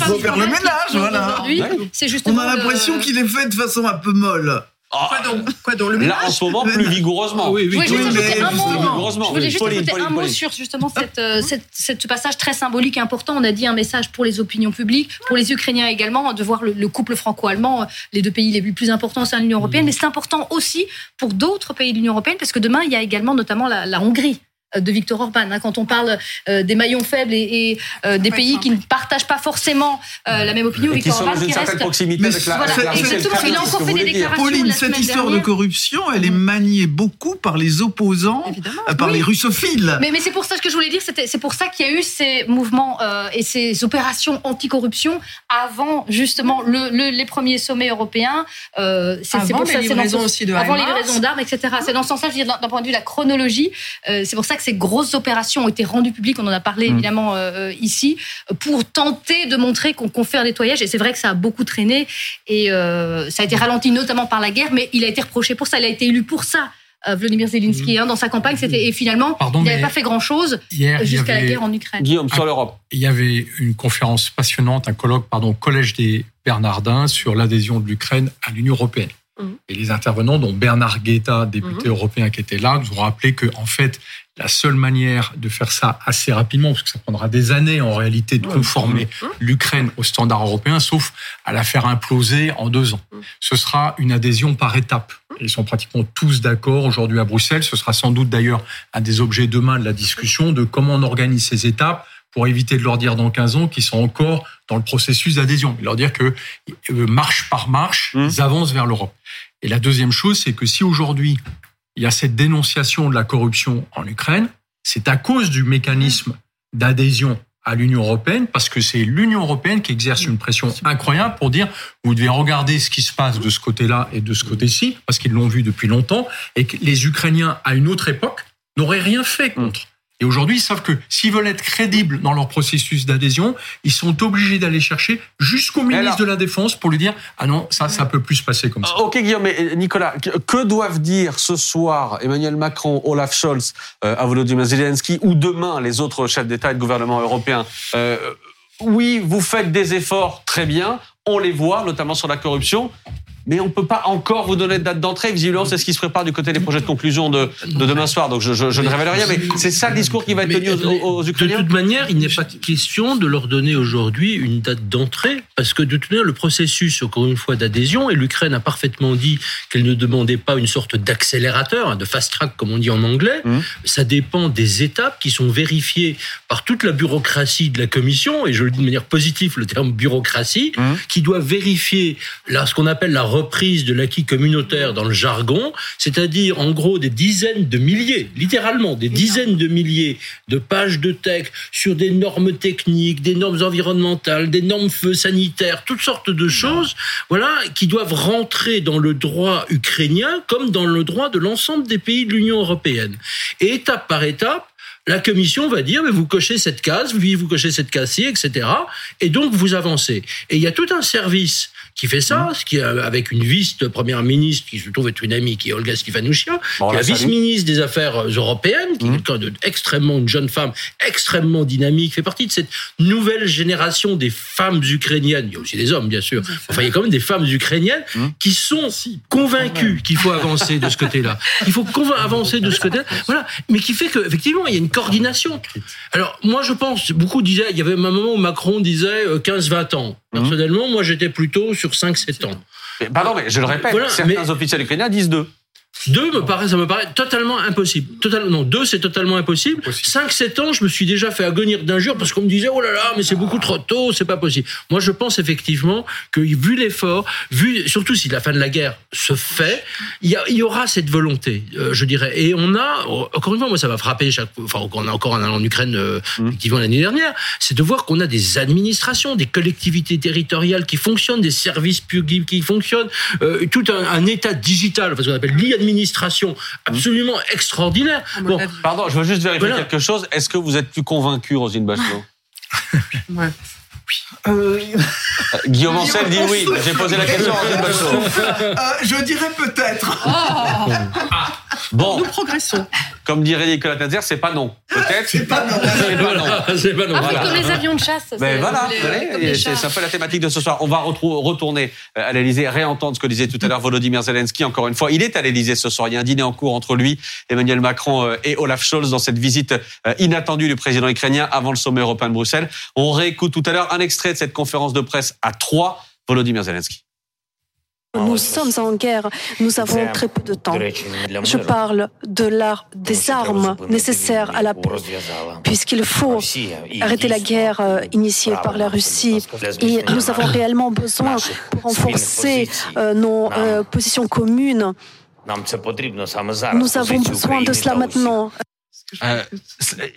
faut faire le ménage, voilà. C'est On a l'impression qu'il est fait de façon un peu molle. Quoi donc Quoi donc le Là, en ce moment, plus vigoureusement. Oui, Je voulais juste Oui, ajouter mais un mot. vigoureusement. Je voulais juste Pauline, ajouter Pauline, un mot Pauline. sur justement cette, euh, cette, cette- ce passage très symbolique et important. On a dit un message pour les opinions publiques, pour les Ukrainiens également, de voir le, le couple franco-allemand, euh, les deux pays les plus importants au sein de l'Union européenne. Mais c'est important aussi pour d'autres pays de l'Union européenne, parce que demain, il y a également notamment la, la Hongrie euh, de Viktor Orban. hein. quand on parle euh, des maillons faibles et, et, euh, des pays qui ne partagent pas forcément euh, la même opinion, Et qui Viktor sont Orban dans une qui certaine reste proximité Mais avec la, voilà, avec la Russie. exactement. C'est Il a encore fait des déclarations. Pauline, cette histoire de corruption, elle est maniée beaucoup par les opposants, Évidemment. euh, par Oui. les russophiles. Mais, mais c'est pour ça ce que je voulais dire, c'était- c'est pour ça qu'il y a eu ces mouvements euh, et ces opérations anticorruption avant justement le, le- les premiers sommets européens. Euh, c'est- pour les ça, livraisons aussi de avant les livraisons d'armes, etc. C'est dans ce sens-là, je veux dire, d'un point de vue de la chronologie, euh, c'est pour ça que ces grosses opérations ont été rendues publiques. On en a parlé Mm. évidemment euh, ici pour tenter de montrer qu'on qu'on fait un nettoyage. Et c'est vrai que ça a beaucoup traîné et euh, ça a été ralenti notamment par la guerre, mais il a été reproché pour ça. Il a été élu pour ça. euh, Vladimir Zelensky hein, dans sa campagne, c'était et finalement Pardon, il n'avait pas fait grand chose jusqu'à la guerre en Ukraine. Guillaume, sur l'Europe. il y avait une conférence passionnante, un colloque, pardon, au Collège des Bernardins sur l'adhésion de l'Ukraine à l'Union européenne. Et les intervenants, dont Bernard Guetta, député européen qui était là, nous ont rappelé que, en fait, la seule manière de faire ça assez rapidement, parce que ça prendra des années en réalité de conformer l'Ukraine aux standards européens, sauf à la faire imploser en deux ans. Mhm. Ce sera une adhésion par étapes. Ils sont pratiquement tous d'accord aujourd'hui à Bruxelles. Ce sera sans doute d'ailleurs un des objets demain de la discussion de comment on organise ces étapes pour éviter de leur dire dans 15 ans qu'ils sont encore dans le processus d'adhésion. Et leur dire que euh, marche par marche, Mmh. ils avancent vers l'Europe. Et la deuxième chose, c'est que si aujourd'hui il y a cette dénonciation de la corruption en Ukraine, c'est à cause du mécanisme d'adhésion à l'Union européenne, parce que c'est l'Union européenne qui exerce une pression incroyable pour dire vous devez regarder ce qui se passe de ce côté-là et de ce côté-ci, parce qu'ils l'ont vu depuis longtemps, et que les Ukrainiens, à une autre époque, n'auraient rien fait contre. Et aujourd'hui, ils savent que s'ils veulent être crédibles dans leur processus d'adhésion, ils sont obligés d'aller chercher jusqu'au ministre alors- de la Défense pour lui dire ah non, ça, ça peut plus se passer comme ça. Ok Guillaume, mais euh, Nicolas, que, doivent dire ce soir Emmanuel Macron, Olaf Scholz euh, Volodymyr Zelensky ou demain les autres chefs d'État et de gouvernement européens Euh, Oui, vous faites des efforts très bien, on les voit, notamment sur la corruption. Mais on peut pas encore vous donner de date d'entrée. Visiblement, c'est ce qui se prépare du côté des projets de conclusion de, de demain soir. Donc, je, je, je ne révèle rien, mais c'est ça le discours qui va être tenu aux, aux de Ukrainiens. toute manière, il n'est pas question de leur donner aujourd'hui une date d'entrée, parce que de toute manière, le processus, encore une fois, d'adhésion, et l'Ukraine a parfaitement dit qu'elle ne demandait pas une sorte d'accélérateur, hein, de fast track, comme on dit en anglais, Mhm. ça dépend des étapes qui sont vérifiées par toute la bureaucratie de la Commission, et je le dis de manière positive, le terme bureaucratie, Mhm. qui doit vérifier là, ce qu'on appelle la reprise de l'acquis communautaire dans le jargon, c'est-à-dire en gros des dizaines de milliers, littéralement des dizaines de milliers de pages de texte sur des normes techniques, des normes environnementales, des normes feux sanitaires, toutes sortes de choses, voilà, qui doivent rentrer dans le droit ukrainien comme dans le droit de l'ensemble des pays de l'Union européenne. Et étape par étape, la commission va dire, mais vous cochez cette case, puis vous cochez cette case-ci, etc. Et donc, vous avancez. Et il y a tout un service qui fait ça, ce qui avec une vice-première ministre qui se trouve être une amie, qui est Olga Stefanushia, qui est la vice-ministre des Affaires européennes, qui est quelqu'un de extrêmement, une jeune femme extrêmement dynamique, fait partie de cette nouvelle génération des femmes ukrainiennes. Il y a aussi des hommes, bien sûr. Enfin, il y a quand même des femmes ukrainiennes qui sont convaincues qu'il faut avancer de ce côté-là. Il faut avancer de ce côté-là. Voilà. Mais qui fait qu'effectivement, il y a une coordination. Alors, moi, je pense, beaucoup disaient, il y avait un moment où Macron disait 15-20 euh, ans. Personnellement, moi, j'étais plutôt sur 5-7 ans. pardon, mais je le répète, certains officiels ukrainiens disent deux. Deux me paraît, ça me paraît totalement impossible. Totalement, non, deux c'est totalement impossible. Cinq, sept ans, je me suis déjà fait agonir d'injures parce qu'on me disait oh là là, mais c'est beaucoup trop tôt, c'est pas possible. Moi, je pense effectivement que vu l'effort, vu surtout si la fin de la guerre se fait, il y, aura cette volonté, euh, je dirais. Et on a encore une fois, moi ça m'a frappé chaque, enfin on a encore en allant en Ukraine euh, mmh. l'année dernière, c'est de voir qu'on a des administrations, des collectivités territoriales qui fonctionnent, des services publics qui fonctionnent, euh, tout un, un, état digital, ce qu'on appelle l'administration administration absolument extraordinaire. Bon, pardon, je veux juste vérifier quelque chose. Est-ce que vous êtes plus convaincu, Rosine Bachelot? Ouais. Euh... Guillaume Ancel dit oui. J'ai posé la question. Euh, je dirais peut-être. Oh. Bon. Nous progressons. Comme dirait Nicolas Tazer, c'est pas non. Peut-être. C'est pas non. C'est pas non. C'est pas non. Ah, voilà. comme les avions de chasse. Mais voilà, c'est un peu la thématique de ce soir. On va retourner euh, à l'Elysée, réentendre ce que disait tout à l'heure Volodymyr Zelensky. Encore une fois, il est à l'Elysée ce soir. Il y a un dîner en cours entre lui, Emmanuel Macron et Olaf Scholz dans cette visite inattendue du président ukrainien avant le sommet européen de Bruxelles. On réécoute tout à l'heure un extrait de cette conférence de presse à trois. Volodymyr Zelensky. Nous sommes en guerre, nous avons très peu de temps. Je parle de l'art des armes nécessaires à la paix, puisqu'il faut arrêter la guerre euh, initiée par la Russie. Et nous avons réellement besoin pour renforcer euh, nos euh, positions communes. Nous avons besoin de cela maintenant. Euh,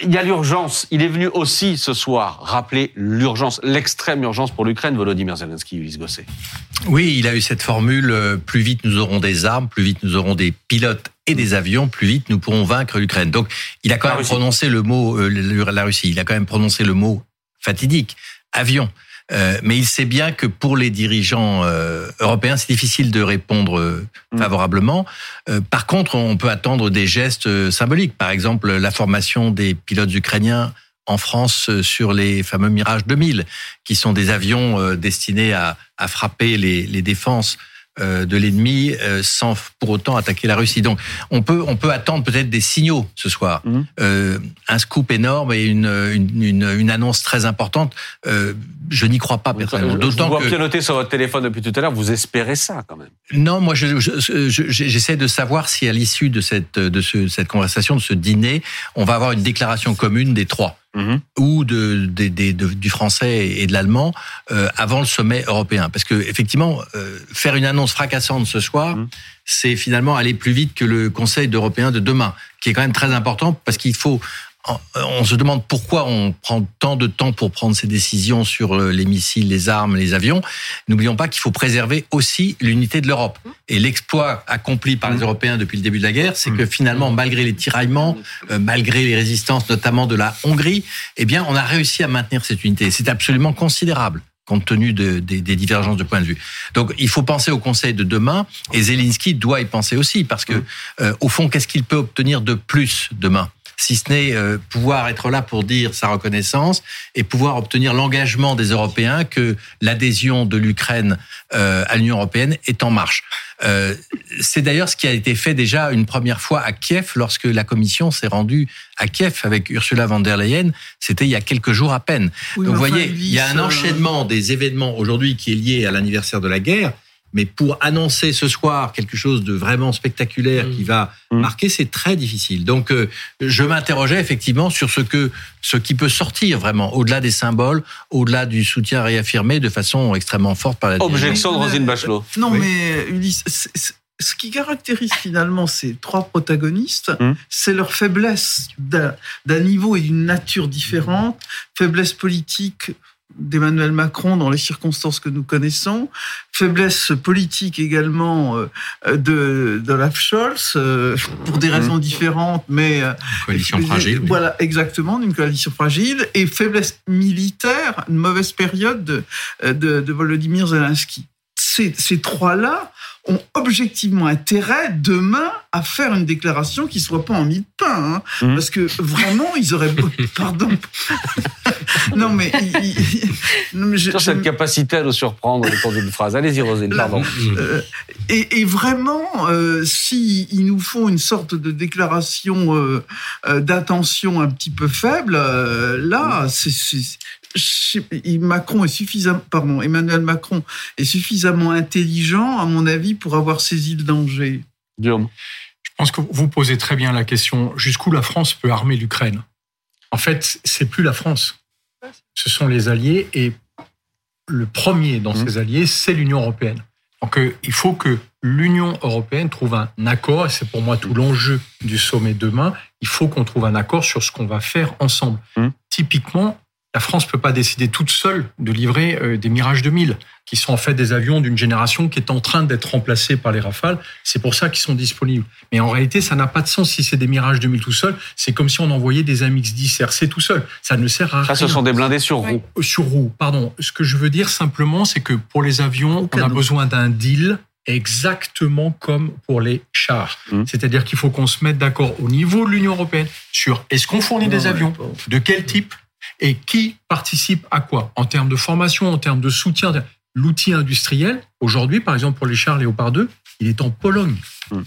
il y a l'urgence. Il est venu aussi ce soir rappeler l'urgence, l'extrême urgence pour l'Ukraine, Volodymyr Zelensky, Ulysse Gosset. Oui, il a eu cette formule euh, plus vite nous aurons des armes, plus vite nous aurons des pilotes et des avions, plus vite nous pourrons vaincre l'Ukraine. Donc, il a quand même prononcé le mot euh, la Russie. Il a quand même prononcé le mot fatidique, avion. Euh, mais il sait bien que pour les dirigeants euh, européens, c'est difficile de répondre euh, mm. favorablement. par contre, on peut attendre des gestes symboliques. Par exemple, la formation des pilotes ukrainiens en France sur les fameux Mirage 2000, qui sont des avions destinés à, à frapper les, les défenses euh, de l'ennemi euh, sans pour autant attaquer la Russie. Donc on peut on peut attendre peut-être des signaux ce soir, mhm. euh, un scoop énorme et une une, une, annonce très importante. Je n'y crois pas personnellement. D'autant que vous pianoter sur votre téléphone depuis tout à l'heure. Vous espérez ça quand même Non, moi j'essaie je, je, de savoir si à l'issue de cette de ce, cette conversation, de ce dîner, on va avoir une déclaration commune des trois. Mhm. ou de, du français et de l'allemand euh, avant le sommet européen. Parce que effectivement, euh, faire une annonce fracassante ce soir, mhm. c'est finalement aller plus vite que le Conseil européen de demain, qui est quand même très important parce qu'il faut on se demande pourquoi on prend tant de temps pour prendre ces décisions sur euh, les missiles, les armes, les avions. N'oublions pas qu'il faut préserver aussi l'unité de l'Europe. Et l'exploit accompli par les mmh. Européens depuis le début de la guerre, c'est que mmh. finalement, malgré les tiraillements, euh, malgré les résistances notamment de la Hongrie, eh bien, on a réussi à maintenir cette unité. C'est absolument considérable compte tenu de, des, divergences de point de vue. Donc, il faut penser au Conseil de demain, et Zelensky doit y penser aussi, parce que, mmh. euh, au fond, qu'est-ce qu'il peut obtenir de plus demain? Si ce n'est euh, pouvoir être là pour dire sa reconnaissance et pouvoir obtenir l'engagement des Européens que l'adhésion de l'Ukraine euh, à l'Union européenne est en marche. Euh, c'est d'ailleurs ce qui a été fait déjà une première fois à Kiev lorsque la Commission s'est rendue à Kiev avec Ursula von der Leyen. C'était il y a quelques jours à peine. Donc vous voyez, il y a un enchaînement des événements aujourd'hui qui est lié à l'anniversaire de la guerre mais pour annoncer ce soir quelque chose de vraiment spectaculaire qui va mmh. marquer, c'est très difficile. Donc, euh, je m'interrogeais effectivement sur ce que ce qui peut sortir vraiment au-delà des symboles, au-delà du soutien réaffirmé de façon extrêmement forte par la. Objection de Rosine Bachelot. Non, mais Ulysse, ce qui caractérise finalement ces trois protagonistes, mmh. c'est leur faiblesse d'un niveau et d'une nature différente, faiblesse politique d'Emmanuel Macron dans les circonstances que nous connaissons, faiblesse politique également euh, de d'Olaf Scholz euh, pour des raisons mmh. différentes, mais euh, coalition fragile. Voilà, exactement, d'une coalition fragile et faiblesse militaire, une mauvaise période de, de, de Volodymyr Zelensky ces, ces trois-là ont objectivement intérêt demain à faire une déclaration qui soit pas en mille pain, hein. Mmh. parce que vraiment ils auraient pardon non mais, il- non, mais je- Sur je- cette capacité à nous surprendre au cours d'une phrase. Allez-y, Roselyne, Là, pardon. euh, et, et vraiment, euh, si ils nous font une sorte de déclaration euh, euh, d'intention un petit peu faible, euh, là, c'est, Macron est suffisamment, pardon, Emmanuel Macron est suffisamment intelligent, à mon avis, pour avoir saisi le danger. Guillaume. Je pense que vous posez très bien la question jusqu'où la France peut armer l'Ukraine? En fait, c'est plus la France. Ce sont les alliés et le premier dans Mmh. ces alliés, c'est l'Union européenne. Donc euh, il faut que l'Union européenne trouve un accord, et c'est pour moi tout l'enjeu du sommet demain, il faut qu'on trouve un accord sur ce qu'on va faire ensemble. Mmh. Typiquement, la France ne peut pas décider toute seule de livrer euh, des Mirage 2000, qui sont en fait des avions d'une génération qui est en train d'être remplacée par les Rafales. C'est pour ça qu'ils sont disponibles. Mais en réalité, ça n'a pas de sens si c'est des Mirage 2000 tout seul. C'est comme si on envoyait des AMX-10 RC tout seul. Ça ne sert à Ça, rien. ce sont des blindés sur roue. Euh, Sur roue, pardon. Ce que je veux dire simplement, c'est que pour les avions, on a besoin d'un deal exactement comme pour les chars. Mhm. C'est-à-dire qu'il faut qu'on se mette d'accord au niveau de l'Union européenne sur est-ce qu'on fournit des avions, de quel type et qui participe à quoi? En termes de formation, en termes de soutien. L'outil industriel, aujourd'hui, par exemple, pour les chars Léopard 2, il est en Pologne. Mhm.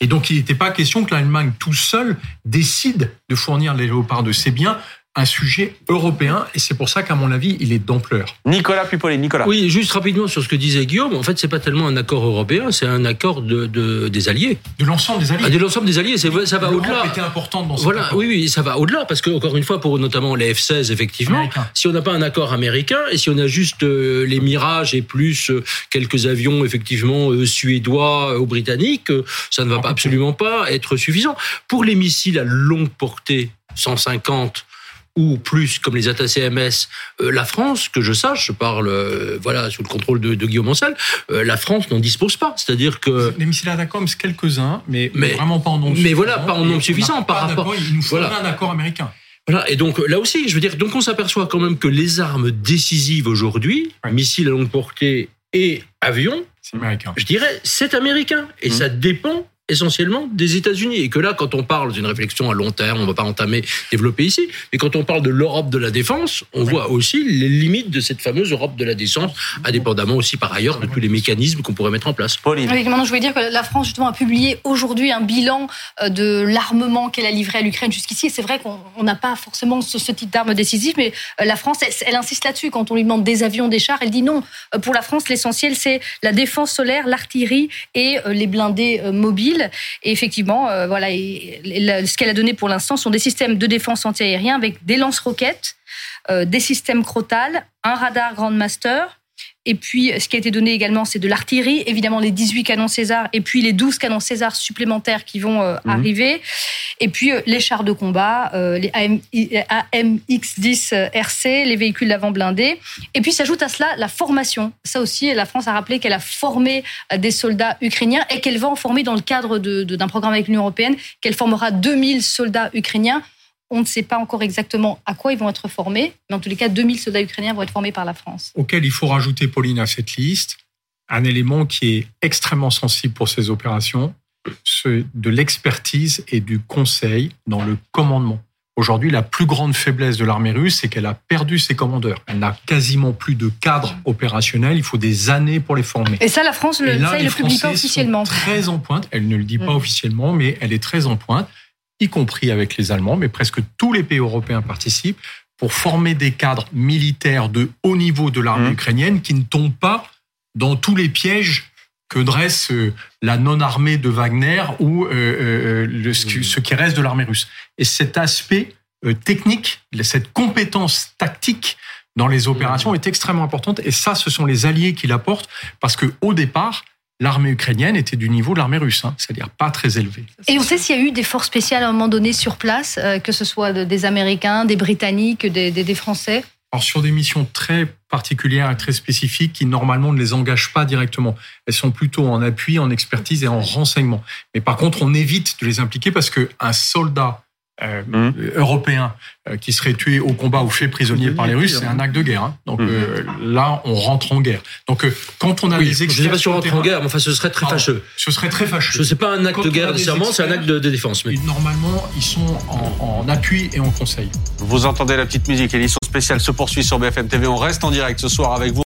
Et donc, il n'était pas question que l'Allemagne tout seul décide de fournir les Léopard 2. C'est bien un sujet européen et c'est pour ça qu'à mon avis, il est d'ampleur. Nicolas Pupoli, Nicolas. Oui, juste rapidement sur ce que disait Guillaume. En fait, c'est pas tellement un accord européen, c'est un accord de, de- des alliés. De l'ensemble des Ah, alliés. de l'ensemble des alliés, ça va au-delà. était importante dans ce Voilà, oui, oui, ça va au-delà parce que encore une fois, pour notamment les F-16, effectivement, Américain. si on n'a pas un accord américain et si on a juste euh, les Mirages et plus euh, quelques avions effectivement euh, suédois euh, ou britanniques, euh, ça ne va pas, absolument pas être suffisant. Pour les missiles à longue portée, 150 ou plus comme les ATACMS, euh, la France, que je sache, je parle euh, voilà sous le contrôle de, de Guillaume Ancel, euh, la France n'en dispose pas. C'est-à-dire que Les missiles c'est quelques-uns, mais, Mais- vraiment pas en nombre mais suffisant. voilà, pas en nombre suffisant par rapport- Il nous Voilà. un accord américain. Voilà, et donc là aussi, je veux dire, donc on s'aperçoit quand même que les armes décisives aujourd'hui, Ouais. missiles à longue portée et avions, C'est américain. je dirais, c'est américain. Et Mhm. ça dépend essentiellement des États-Unis. Et que là, quand on parle d'une réflexion à long terme, on va pas entamer, développer ici, mais quand on parle de l'Europe de la défense, on voit aussi les limites de cette fameuse Europe de la défense, indépendamment aussi par ailleurs de tous les mécanismes qu'on pourrait mettre en place. Pauline. Oui, maintenant, je voulais dire que la France, justement, a publié aujourd'hui un bilan euh, de l'armement qu'elle a livré à l'Ukraine jusqu'ici. Et c'est vrai qu'on on n'a pas forcément ce, ce type d'armes décisives, mais euh, la France, elle, elle insiste là-dessus. Quand on lui demande des avions, des chars, elle dit non. Euh, Pour la France, l'essentiel, c'est la défense solaire, l'artillerie et les blindés euh, Et effectivement, euh, voilà, ce qu'elle a donné pour l'instant sont des systèmes de défense antiaérien avec des lance-roquettes, euh, des systèmes Crotal, un radar Grandmaster. Et puis, ce qui a été donné également, c'est de l'artillerie, évidemment les 18 canons César, et puis les 12 canons César supplémentaires qui vont euh, Mhm. arriver, et puis euh, les chars de combat, euh, les AM, AMX-10 euh, RC, les véhicules d'avant blindés. Et puis s'ajoute à cela la formation. Ça aussi, la France a rappelé qu'elle a formé des soldats ukrainiens et qu'elle va en former dans le cadre d'un programme avec l'Union européenne, qu'elle formera 2000 soldats ukrainiens. On ne sait pas encore exactement à quoi ils vont être formés, mais en tous les cas, 2000 soldats ukrainiens vont être formés par la France. auquel il faut rajouter, Pauline, à cette liste, un élément qui est extrêmement sensible pour ces opérations, c'est de l'expertise et du conseil dans le commandement. Aujourd'hui, la plus grande faiblesse de l'armée russe, c'est qu'elle a perdu ses commandeurs. Elle n'a quasiment plus de cadres opérationnels. Il faut des années pour les former. Et ça, la France, le, là, ça, le publie pas officiellement. très en pointe. Elle ne le dit pas Mm. officiellement, mais elle est très en pointe, y compris avec les Allemands, mais presque tous les pays européens participent pour former des cadres militaires de haut niveau de l'armée Mm. ukrainienne qui ne tombent pas dans tous les pièges que dresse euh, la non-armée de Wagner ou euh, euh, le- ce, qui, reste de l'armée russe. Et cet aspect technique, cette compétence tactique dans les opérations est extrêmement importante. Et ça, ce sont les alliés qui l'apportent parce que au départ, l'armée ukrainienne était du niveau de l'armée russe, hein, c'est-à-dire pas très élevé. Et on sait s'il y a eu des forces spéciales à un moment donné sur place, euh, que ce soit de- des Américains, des Britanniques, des, des- des Français? Alors sur des missions très particulières et très spécifiques qui normalement ne les engagent pas directement. Elles sont plutôt en appui, en expertise et en renseignement. Mais par contre, on évite de les impliquer parce que un soldat euh, mmh. européen euh, qui serait tué au combat ou fait prisonnier par les Russes, c'est un acte de guerre. Hein. Donc mmh. euh, là, on rentre en guerre. Donc euh, quand on a oui, les experts, je ne sais pas si on rentre en guerre, mais enfin, ce serait très fâcheux. Ce serait très fâcheux. Ce n'est pas un acte de guerre nécessairement, c'est un acte de, de défense. Mais... Normalement, ils sont en, en, appui et en conseil. Vous entendez la petite musique. L'édition spéciale se poursuit sur BFM TV. On reste en direct ce soir avec vous.